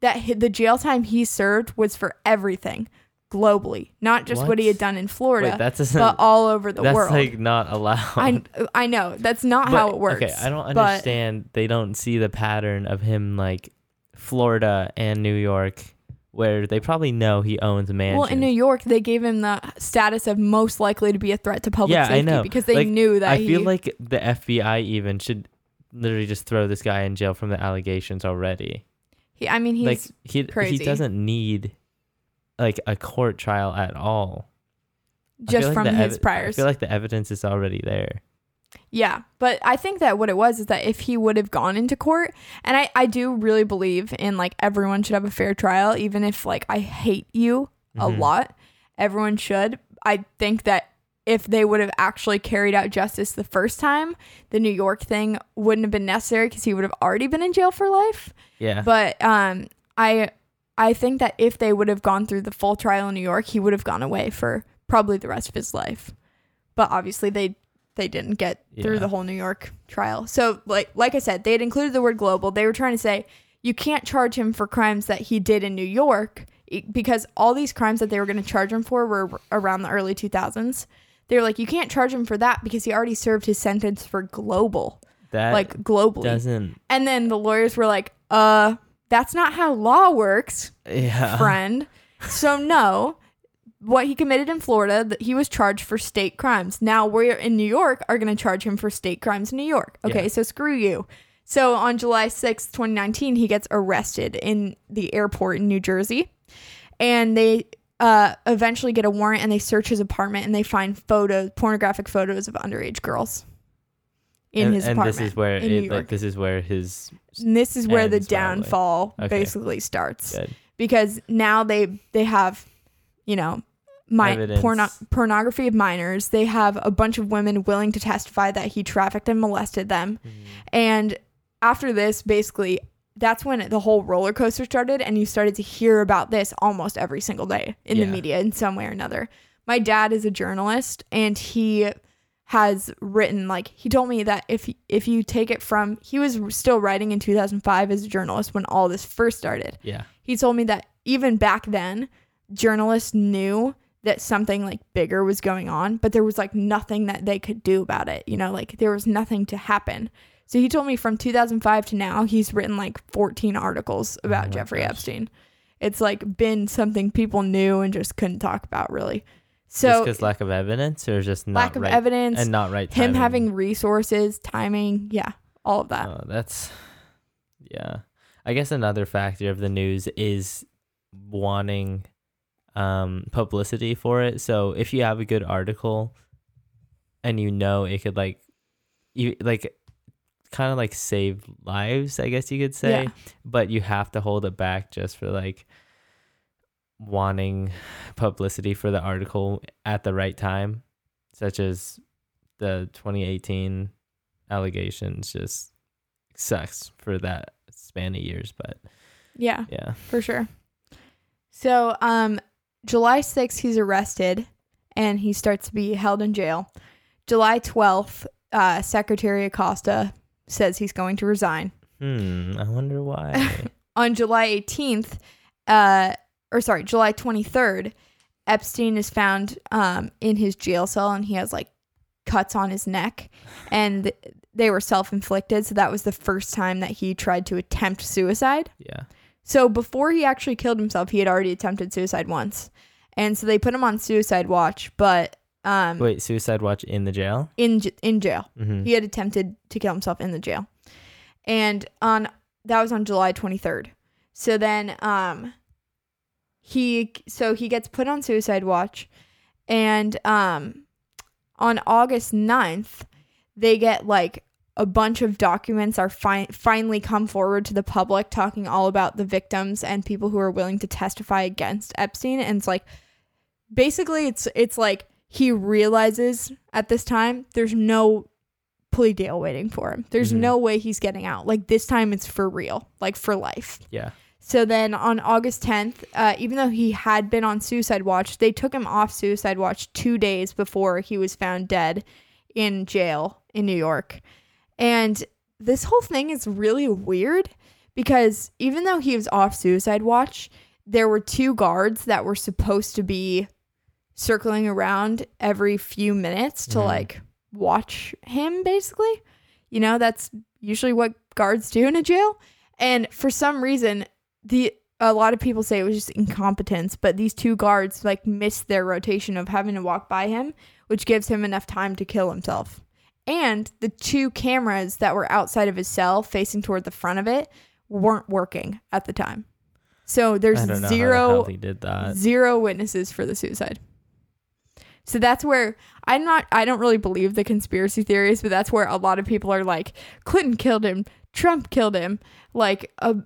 that the jail time he served was for everything globally, not just what, he had done in Florida, Wait, that doesn't but all over the that's world. like not allowed I I know that's not how it works. Okay, I don't but- understand. They don't see the pattern of him like Florida and New York, where they probably know he owns a mansion. Well, in New York, they gave him the status of most likely to be a threat to public Yeah, I safety know. because they Like, knew that he I he. feel like the FBI even should literally just throw this guy in jail from the allegations already. he, I mean, he's like he crazy. he doesn't need like a court trial at all. Just like from the his evi- I priors. feel like the evidence is already there. Yeah, but I think that what it was is that if he would have gone into court, and I, I do really believe in like everyone should have a fair trial, even if like I hate you a Mhm. lot, everyone should. I think that if they would have actually carried out justice the first time, the New York thing wouldn't have been necessary because he would have already been in jail for life. Yeah. But um, I I think that if they would have gone through the full trial in New York, he would have gone away for probably the rest of his life. But obviously they they didn't get through Yeah. the whole New York trial. So like like I said, they had included the word global. They were trying to say you can't charge him for crimes that he did in New York e- because all these crimes that they were going to charge him for were around the early 2000s. They were like you can't charge him for that because he already served his sentence for global, that like globally. doesn't. And then the lawyers were like, uh, that's not how law works, Yeah. friend. so, no, what he committed in Florida, that he was charged for state crimes. Now, we're in New York are going to charge him for state crimes in New York. Okay, Yeah. so screw you. So, on July sixth, 2019, he gets arrested in the airport in New Jersey. And they uh, eventually get a warrant and they search his apartment and they find photos, pornographic photos of underage girls in and, his and apartment. this is where it, like this is where his And this is where the ends, by the way. downfall Okay. basically starts good. because now they they have you know my porno- pornography of minors they have a bunch of women willing to testify that he trafficked and molested them Mm-hmm. and after this basically that's when the whole roller coaster started and you started to hear about this almost every single day in the media in some way or another my dad is a journalist and he has written like he told me that if if you take it from he was still writing in 2005 as a journalist when all this first started. Yeah. He told me that even back then journalists knew that something like bigger was going on, but there was like nothing that they could do about it. You know, like there was nothing to happen. So he told me from 2005 to now, he's written like 14 articles oh about Oh Jeffrey gosh. Epstein. It's like been something people knew and just couldn't talk about really. just So because lack of evidence, or just not lack of right, evidence, and not right. him having resources, timing, yeah, all of that. Oh, that's yeah. I guess another factor of the news is wanting um publicity for it. So if you have a good article and you know it could like you like kind of like save lives, I guess you could say, Yeah. but you have to hold it back just for like wanting publicity for the article at the right time, such as the 2018 allegations just sucks for that span of years, but yeah. yeah. for sure. So, um, July 6th, he's arrested and he starts to be held in jail. July 12th, uh, Secretary Acosta says he's going to resign. Hmm, I wonder why. On July 18th, uh, or sorry, July 23rd, Epstein is found um, in his jail cell and he has like cuts on his neck and they were self inflicted. So that was the first time that he tried to attempt suicide. yeah. So before he actually killed himself, he had already attempted suicide once. And so they put him on suicide watch, but um Wait, suicide watch in the jail? in in jail. Mm-hmm. He had attempted to kill himself in the jail. And on that was on July 23rd. So then um he so he gets put on suicide watch and um on August 9th they get like a bunch of documents are fi- finally come forward to the public talking all about the victims and people who are willing to testify against Epstein and it's like basically it's it's like he realizes at this time there's no plea deal waiting for him. There's Mhm. no way he's getting out. Like this time it's for real, like for life. Yeah. So then on August 10th, uh, even though he had been on suicide watch, they took him off suicide watch two days before he was found dead in jail in New York. And this whole thing is really weird because even though he was off suicide watch, there were two guards that were supposed to be circling around every few minutes to Mhm. like watch him basically. You know, that's usually what guards do in a jail. And for some reason, the a lot of people say it was just incompetence, but these two guards like missed their rotation of having to walk by him, which gives him enough time to kill himself. And the two cameras that were outside of his cell facing toward the front of it weren't working at the time. So there's I don't know how the zero zero witnesses for the suicide. So that's where I'm not I don't really believe the conspiracy theories, but that's where a lot of people are like Clinton killed him, Trump killed him, like a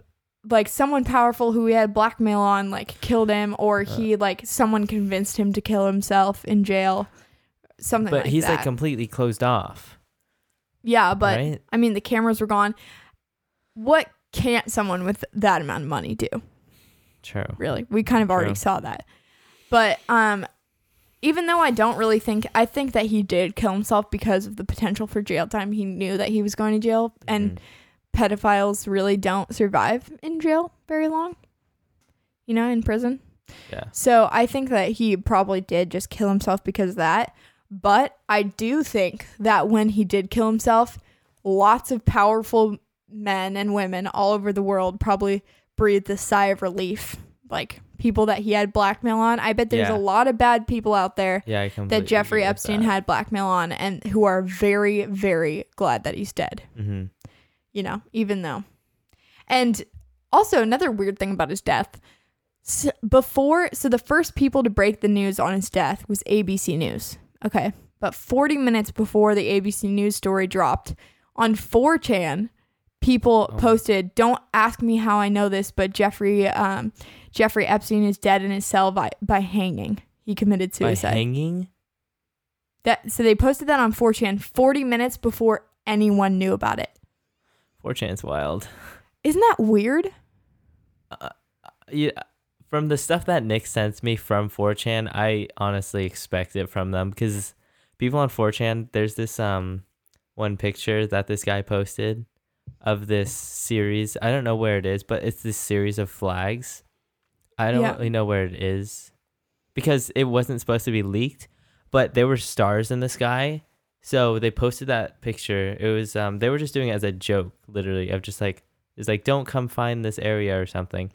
like someone powerful who he had blackmail on like killed him or he uh. like someone convinced him to kill himself in jail. Something But like he's that. like completely closed off. yeah, but right? I mean the cameras were gone. What can't someone with that amount of money do? True. really. We kind of already saw that. But um even though I don't really think I think that he did kill himself because of the potential for jail time. He knew that he was going to jail and Mhm. pedophiles really don't survive in jail very long. You know, in prison. yeah. So I think that he probably did just kill himself because of that. But I do think that when he did kill himself, lots of powerful men and women all over the world probably breathed a sigh of relief. Like people that he had blackmail on. I bet there's Yeah. a lot of bad people out there Yeah, that Jeffrey Epstein that. had blackmail on and who are very, very glad that he's dead Mhm. you know, even though. And also, another weird thing about his death. S before, so the first people to break the news on his death was ABC News. Okay. But 40 minutes before the ABC News story dropped, on 4chan, people Oh. posted, Don't ask me how I know this, but Jeffrey, um, Jeffrey Epstein is dead in his cell by, by hanging. He committed suicide. By hanging? that so they posted that on 4chan 40 minutes before anyone knew about it. 4chan's wild. Isn't that weird? Yeah, from the stuff that Nick sends me from 4chan, I honestly expect it from them because people on 4chan, there's this um one picture that this guy posted of this series. I don't know where it is, but it's this series of flags. I don't Yeah. really know where it is because it wasn't supposed to be leaked, but there were stars in the sky. So they posted that picture. It was um they were just doing it as a joke, literally, of just like it's like don't come find this area or something.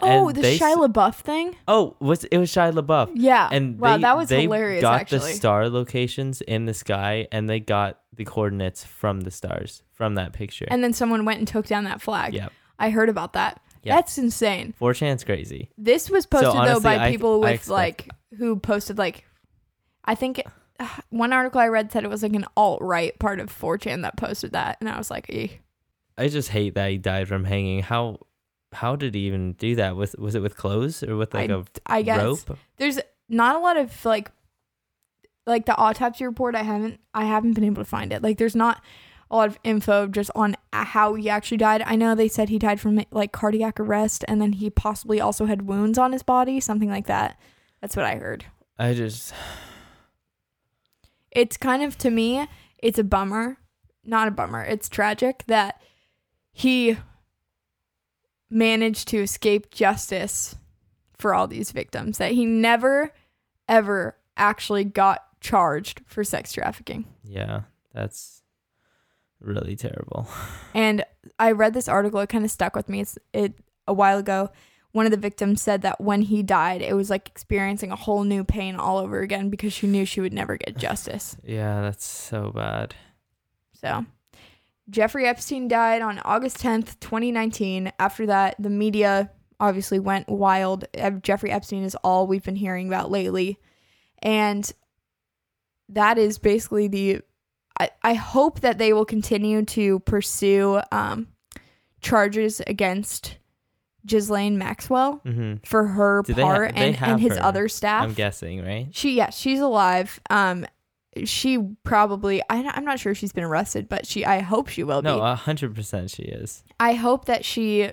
Oh, And the they Shia LaBeouf thing. Oh, was it was Shia LaBeouf? Yeah. And wow, they, that was they hilarious. got actually, the star locations in the sky, and they got the coordinates from the stars from that picture. and then someone went and took down that flag. yeah, I heard about that. Yeah. That's insane. 4chan's crazy. This was posted though honestly, by I- people with expect- like who posted like, I think uh, one article I read said it was like an alt right part of 4chan that posted that, and I was like, eh. I just hate that he died from hanging. How how did he even do that? Was was it with clothes or with like I- a I guess rope? there's not a lot of like, like the autopsy report. I haven't I haven't been able to find it. Like, there's not a lot of info just on how he actually died. I know they said he died from like cardiac arrest, and then he possibly also had wounds on his body, something like that. That's what I heard. I just it's kind of to me it's a bummer not a bummer it's tragic that he managed to escape justice for all these victims that he never ever actually got charged for sex trafficking yeah, that's really terrible. and i read this article it kind of stuck with me it's it a while ago one of the victims said that when he died it was like experiencing a whole new pain all over again because she knew she would never get justice Yeah, that's so bad. So, Jeffrey Epstein died on August 10th, 2019. After that, the media obviously went wild. Jeffrey Epstein is all we've been hearing about lately. And that is basically the. I, I hope that they will continue to pursue um, charges against Ghislaine Maxwell hmm for her Do ha- part they and, and his her, other staff. I'm guessing, right? She yeah, she's alive. Um she probably I I'm not sure she's been arrested, but she I hope she will No, be. a hundred percent she is. I hope that she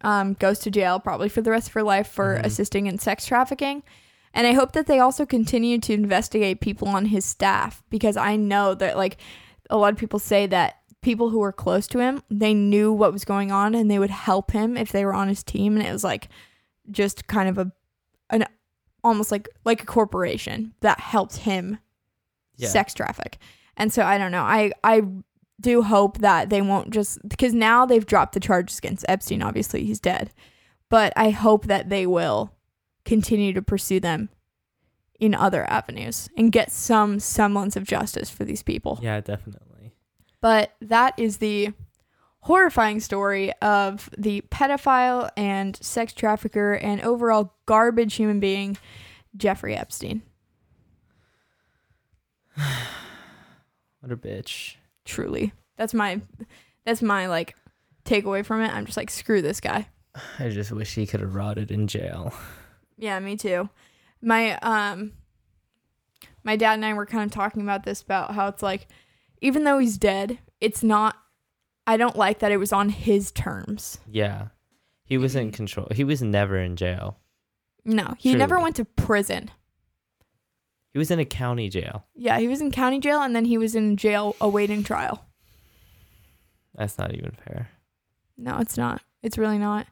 um goes to jail probably for the rest of her life for Mhm. assisting in sex trafficking. And I hope that they also continue to investigate people on his staff because I know that like a lot of people say that people who were close to him, they knew what was going on and they would help him if they were on his team and it was like just kind of a an almost like like a corporation that helped him Yeah. sex traffic. And so I don't know. I I do hope that they won't just because now they've dropped the charges against Epstein. Obviously, he's dead. But I hope that they will continue to pursue them in other avenues and get some semblance of justice for these people. Yeah, definitely. But that is the horrifying story of the pedophile and sex trafficker and overall garbage human being, Jeffrey Epstein. What a bitch. Truly. That's my that's my like takeaway from it. I'm just like, screw this guy. I just wish he could have rotted in jail. Yeah, me too. My um my dad and I were kind of talking about this about how it's like even though he's dead, it's not I don't like that it was on his terms. Yeah. He was in control. He was never in jail. No, he never went to prison. He was in a county jail. Yeah, he was in county jail and then he was in jail awaiting trial. That's not even fair. No, it's not. It's really not.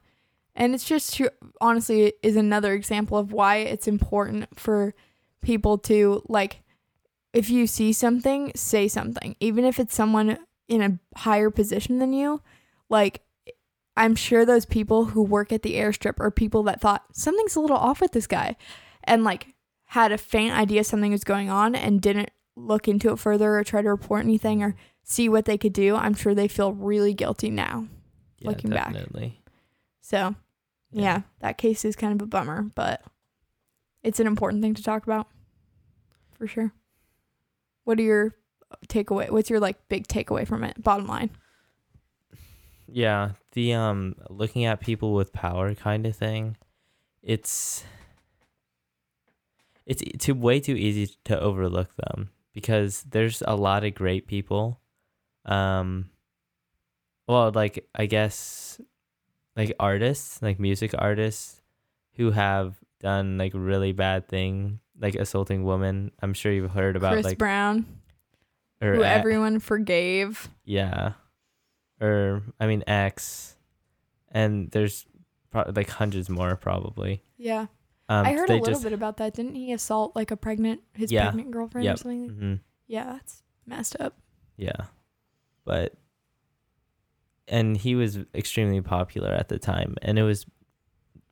And it's just honestly is another example of why it's important for people to like if you see something, say something. Even if it's someone in a higher position than you, like I'm sure those people who work at the airstrip are people that thought something's a little off with this guy and like had a faint idea something was going on and didn't look into it further or try to report anything or see what they could do. I'm sure they feel really guilty now. Yeah, Looking back. definitely. So, yeah. that case is kind of a bummer, but it's an important thing to talk about for sure. What are your takeaway? What's your like big takeaway from it? Bottom line. Yeah, the um looking at people with power kind of thing. It's it's too way too easy to overlook them because there's a lot of great people. Um well, like I guess like artists, like music artists who have done like really bad thing like assaulting women. I'm sure you've heard about Chris like Brown, or who a- everyone forgave. yeah, or I mean X, and there's pro- like hundreds more probably. Yeah. Um, I heard a little just- bit about that. Didn't he assault like a pregnant his Yeah. pregnant girlfriend or Yep. something? Mhm. Yeah, that's messed up. Yeah. But and he was extremely popular at the time and it was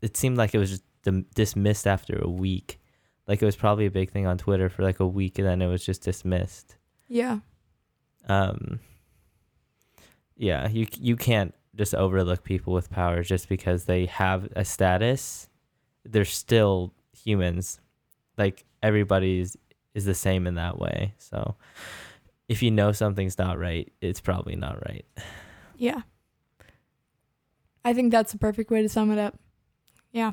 it seemed like it was just dim- dismissed after a week. Like it was probably a big thing on Twitter for like a week and then it was just dismissed. Yeah. Um Yeah, you you can't just overlook people with power just because they have a status. They're still humans. Like everybody's is the same in that way. So if you know something's not right, it's probably not right. Yeah. I think that's the perfect way to sum it up. Yeah.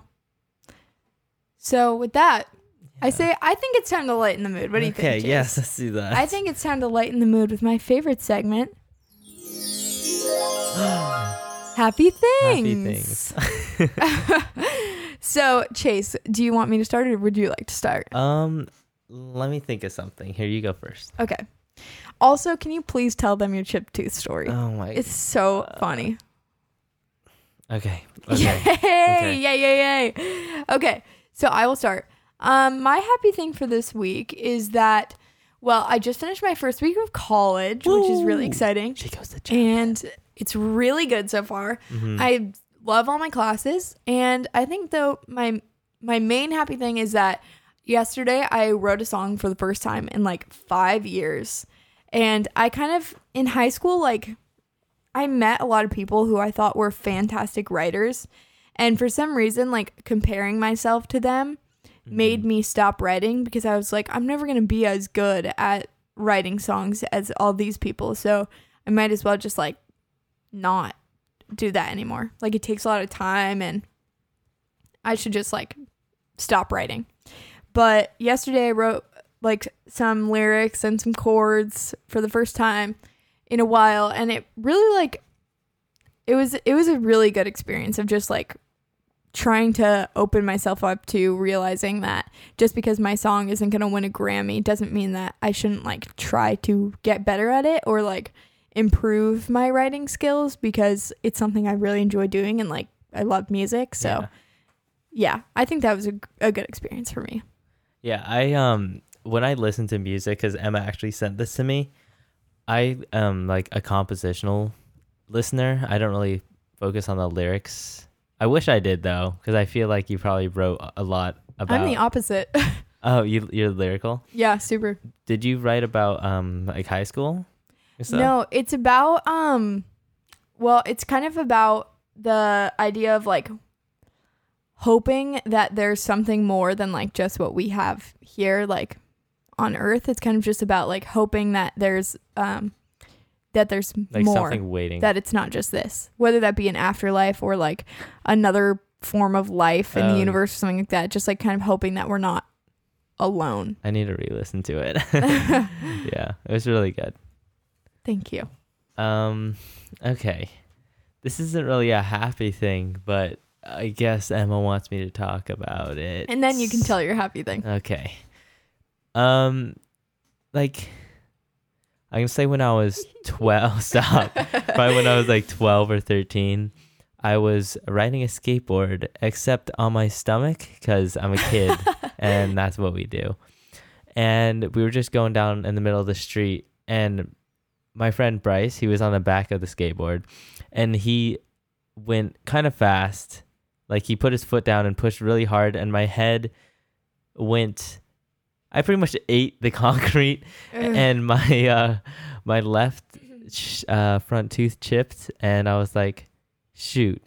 So with that, I say I think it's time to lighten the mood. What do you okay, think? Chase? yes, let's do that. I think it's time to lighten the mood with my favorite segment, Happy Things. Happy things. so, Chase, do you want me to start or would you like to start? um, let me think of something. Here, you go first. Okay. Also, can you please tell them your chip tooth story? Oh my. it's so uh, funny. okay. Okay. Yay! Okay. Yay! Yay! Yay! Okay, so I will start. Um, my happy thing for this week is that, well, I just finished my first week of college, which is really exciting, She goes to jail. and it's really good so far. Mhm. I love all my classes, and I think though my my main happy thing is that yesterday I wrote a song for the first time in like five years, and I kind of in high school like I met a lot of people who I thought were fantastic writers, and for some reason like comparing myself to them mm-hmm. made me stop writing because I was like I'm never gonna be as good at writing songs as all these people, so I might as well just like not do that anymore. Like it takes a lot of time and I should just like stop writing. But yesterday I wrote like some lyrics and some chords for the first time in a while and it really like it was it was a really good experience of just like trying to open myself up to realizing that just because my song isn't going to win a Grammy doesn't mean that I shouldn't like try to get better at it or like improve my writing skills because it's something I really enjoy doing and like I love music. So Yeah. yeah, I think that was a, a good experience for me. Yeah, I um when I listen to music cuz Emma actually sent this to me, I am like a compositional listener. I don't really focus on the lyrics. I wish I did though cuz I feel like you probably wrote a lot about I'm the opposite. Oh, you you're lyrical? yeah, super. Did you write about um like high school? No, it's about um well, it's kind of about the idea of like hoping that there's something more than like just what we have here like on earth. It's kind of just about like hoping that there's um that there's like more something waiting. that it's not just this. Whether that be an afterlife or like another form of life in Oh. the universe or something like that. Just like kind of hoping that we're not alone. I need to re-listen to it. yeah, it was really good. Thank you. Um, okay. This isn't really a happy thing, but I guess Emma wants me to talk about it. And then you can tell your happy thing. Okay. Um, like, I can say when I was 12, stop. Probably when I was like 12 or 13, I was riding a skateboard, except on my stomach, because I'm a kid, and that's what we do. And we were just going down in the middle of the street, and my friend Bryce, he was on the back of the skateboard, and he went kind of fast. Like he put his foot down and pushed really hard, and my head went. I pretty much ate the concrete, and my uh, my left sh- uh, front tooth chipped, and I was like, "Shoot,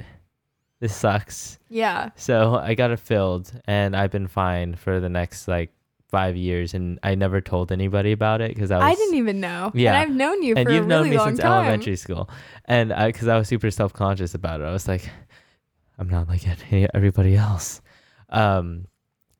this sucks." yeah. So I got it filled, and I've been fine for the next like five years, and I never told anybody about it because I was. I didn't even know. Yeah. And I've known you and for you've a known really me long since time. elementary school, and I because I was super self conscious about it. I was like, I'm not like any, everybody else. Um,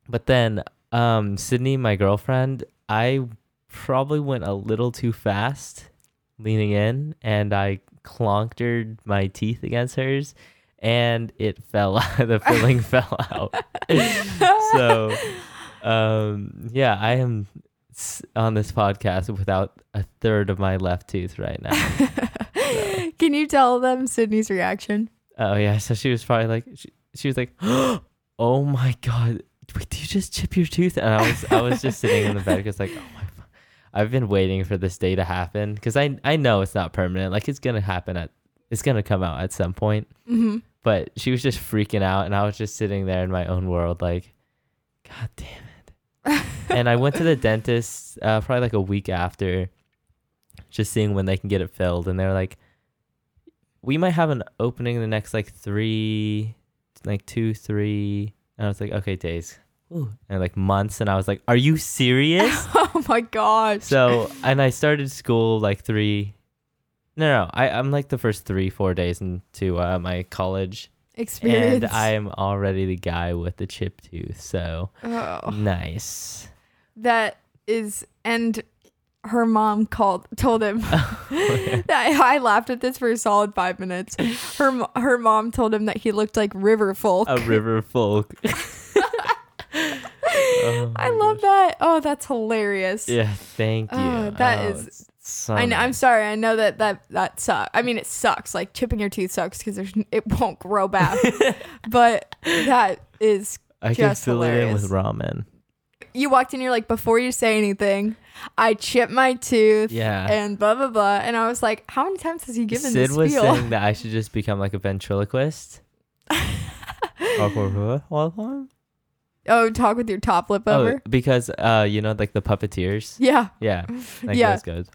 but then um, Sydney, my girlfriend, I probably went a little too fast leaning in, and I clonked my teeth against hers, and it fell. out. the filling fell out. so Um, yeah, I am on this podcast without a third of my left tooth right now. Can you tell them Sydney's reaction? Oh yeah, so she was probably like, she, she was like, "Oh my god, wait, did you just chip your tooth?" And I was, I was just sitting in the bed because like, oh my, I've been waiting for this day to happen because I, I know it's not permanent. Like it's gonna happen at, it's gonna come out at some point. Mm-hmm. But she was just freaking out, and I was just sitting there in my own world, like, God damn it. and I went to the dentist uh, probably like a week after, just seeing when they can get it filled, and they're like, "We might have an opening in the next like three, like two, three." And I was like, "Okay, days." Ooh. And like months, and I was like, "Are you serious?" oh my gosh. so, and I started school like three. No, no, I, I'm like the first three, four days into uh, my college experience. and I am already the guy with the chip tooth. So Oh, nice. that is, and her mom called, told him. I, I laughed at this for a solid five minutes. Her her mom told him that he looked like River Folk. A river folk. Oh I love gosh. that. Oh, that's hilarious. Yeah, thank oh, you. Oh, that Oh, is- I know, I'm sorry. I know that that that sucks. I mean, it sucks. Like chipping your tooth sucks because there's it won't grow back. but that is. I can fill it in with ramen. You walked in. You're like, before you say anything, I chipped my tooth. Yeah. And blah blah blah. And I was like, how many times has he given Sid this was spiel? saying that I should just become like a ventriloquist. oh, oh, talk with your top lip over. because uh, you know, like the puppeteers. Yeah. Yeah, like Yeah. those guys.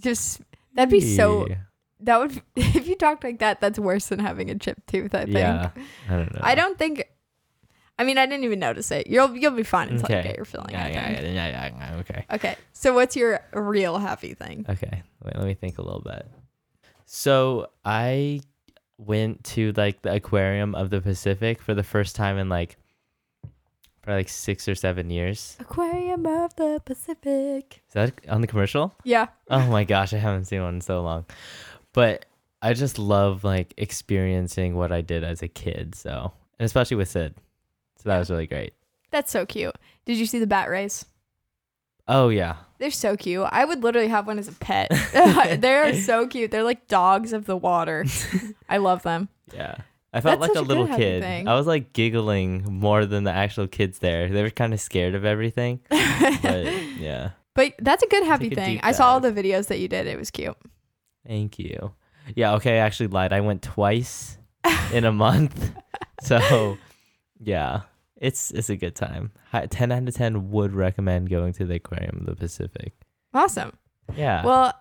Just that'd be so. Yeah. That would if you talked like that. That's worse than having a chipped tooth. I think. Yeah, I don't know. I don't think. I mean, I didn't even notice it. You'll you'll be fine until you Okay. get your filling. Yeah, I yeah, think. yeah, yeah, yeah, yeah, Okay. Okay. So what's your real happy thing? Okay. Wait, let me think a little bit. So I went to like the aquarium of the Pacific for the first time in like for like six or seven years. Aquarium of the Pacific. Is that on the commercial? Yeah. Oh my gosh, I haven't seen one in so long. But I just love like experiencing what I did as a kid. So and especially with Sid. So that was really great. That's so cute. Did you see the bat rays? Oh yeah. They're so cute. I would literally have one as a pet. They're so cute. They're like dogs of the water. I love them. Yeah. I felt That's like a little kid. thing. I was like giggling more than the actual kids there. They were kind of scared of everything. But yeah. But that's a good happy thing. I saw all the videos that you did. It was cute. Thank you. Yeah, okay, I actually lied. I went twice in a month. So, yeah. It's it's a good time. 10 out of 10 would recommend going to the aquarium of the Pacific. Awesome. Yeah. Well,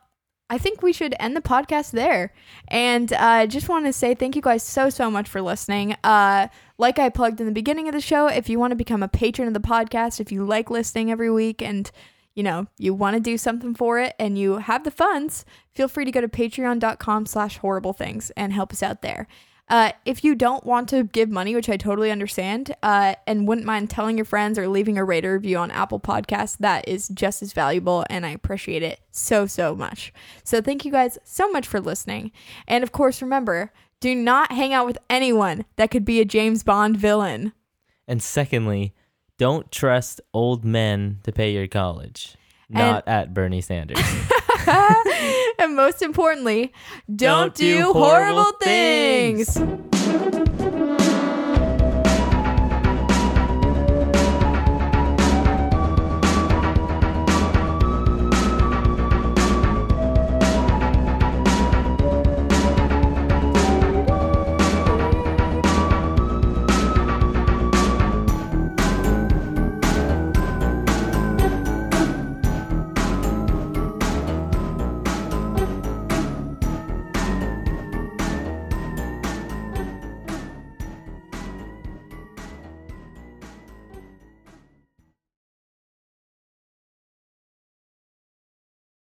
I think we should end the podcast there. And I uh, just want to say thank you guys so, so much for listening. Uh, like I plugged in the beginning of the show, if you want to become a patron of the podcast, if you like listening every week and you know you want to do something for it and you have the funds feel free to go to patreon.com slash horrible things and help us out there uh, if you don't want to give money, which I totally understand, uh, and wouldn't mind telling your friends or leaving a rate or review on Apple Podcasts, that is just as valuable, and I appreciate it so, so much. So thank you guys so much for listening. And of course, remember, do not hang out with anyone that could be a James Bond villain. and secondly, don't trust old men to pay your college. Not at Bernie Sanders. and most importantly, don't, Don't do horrible horrible things.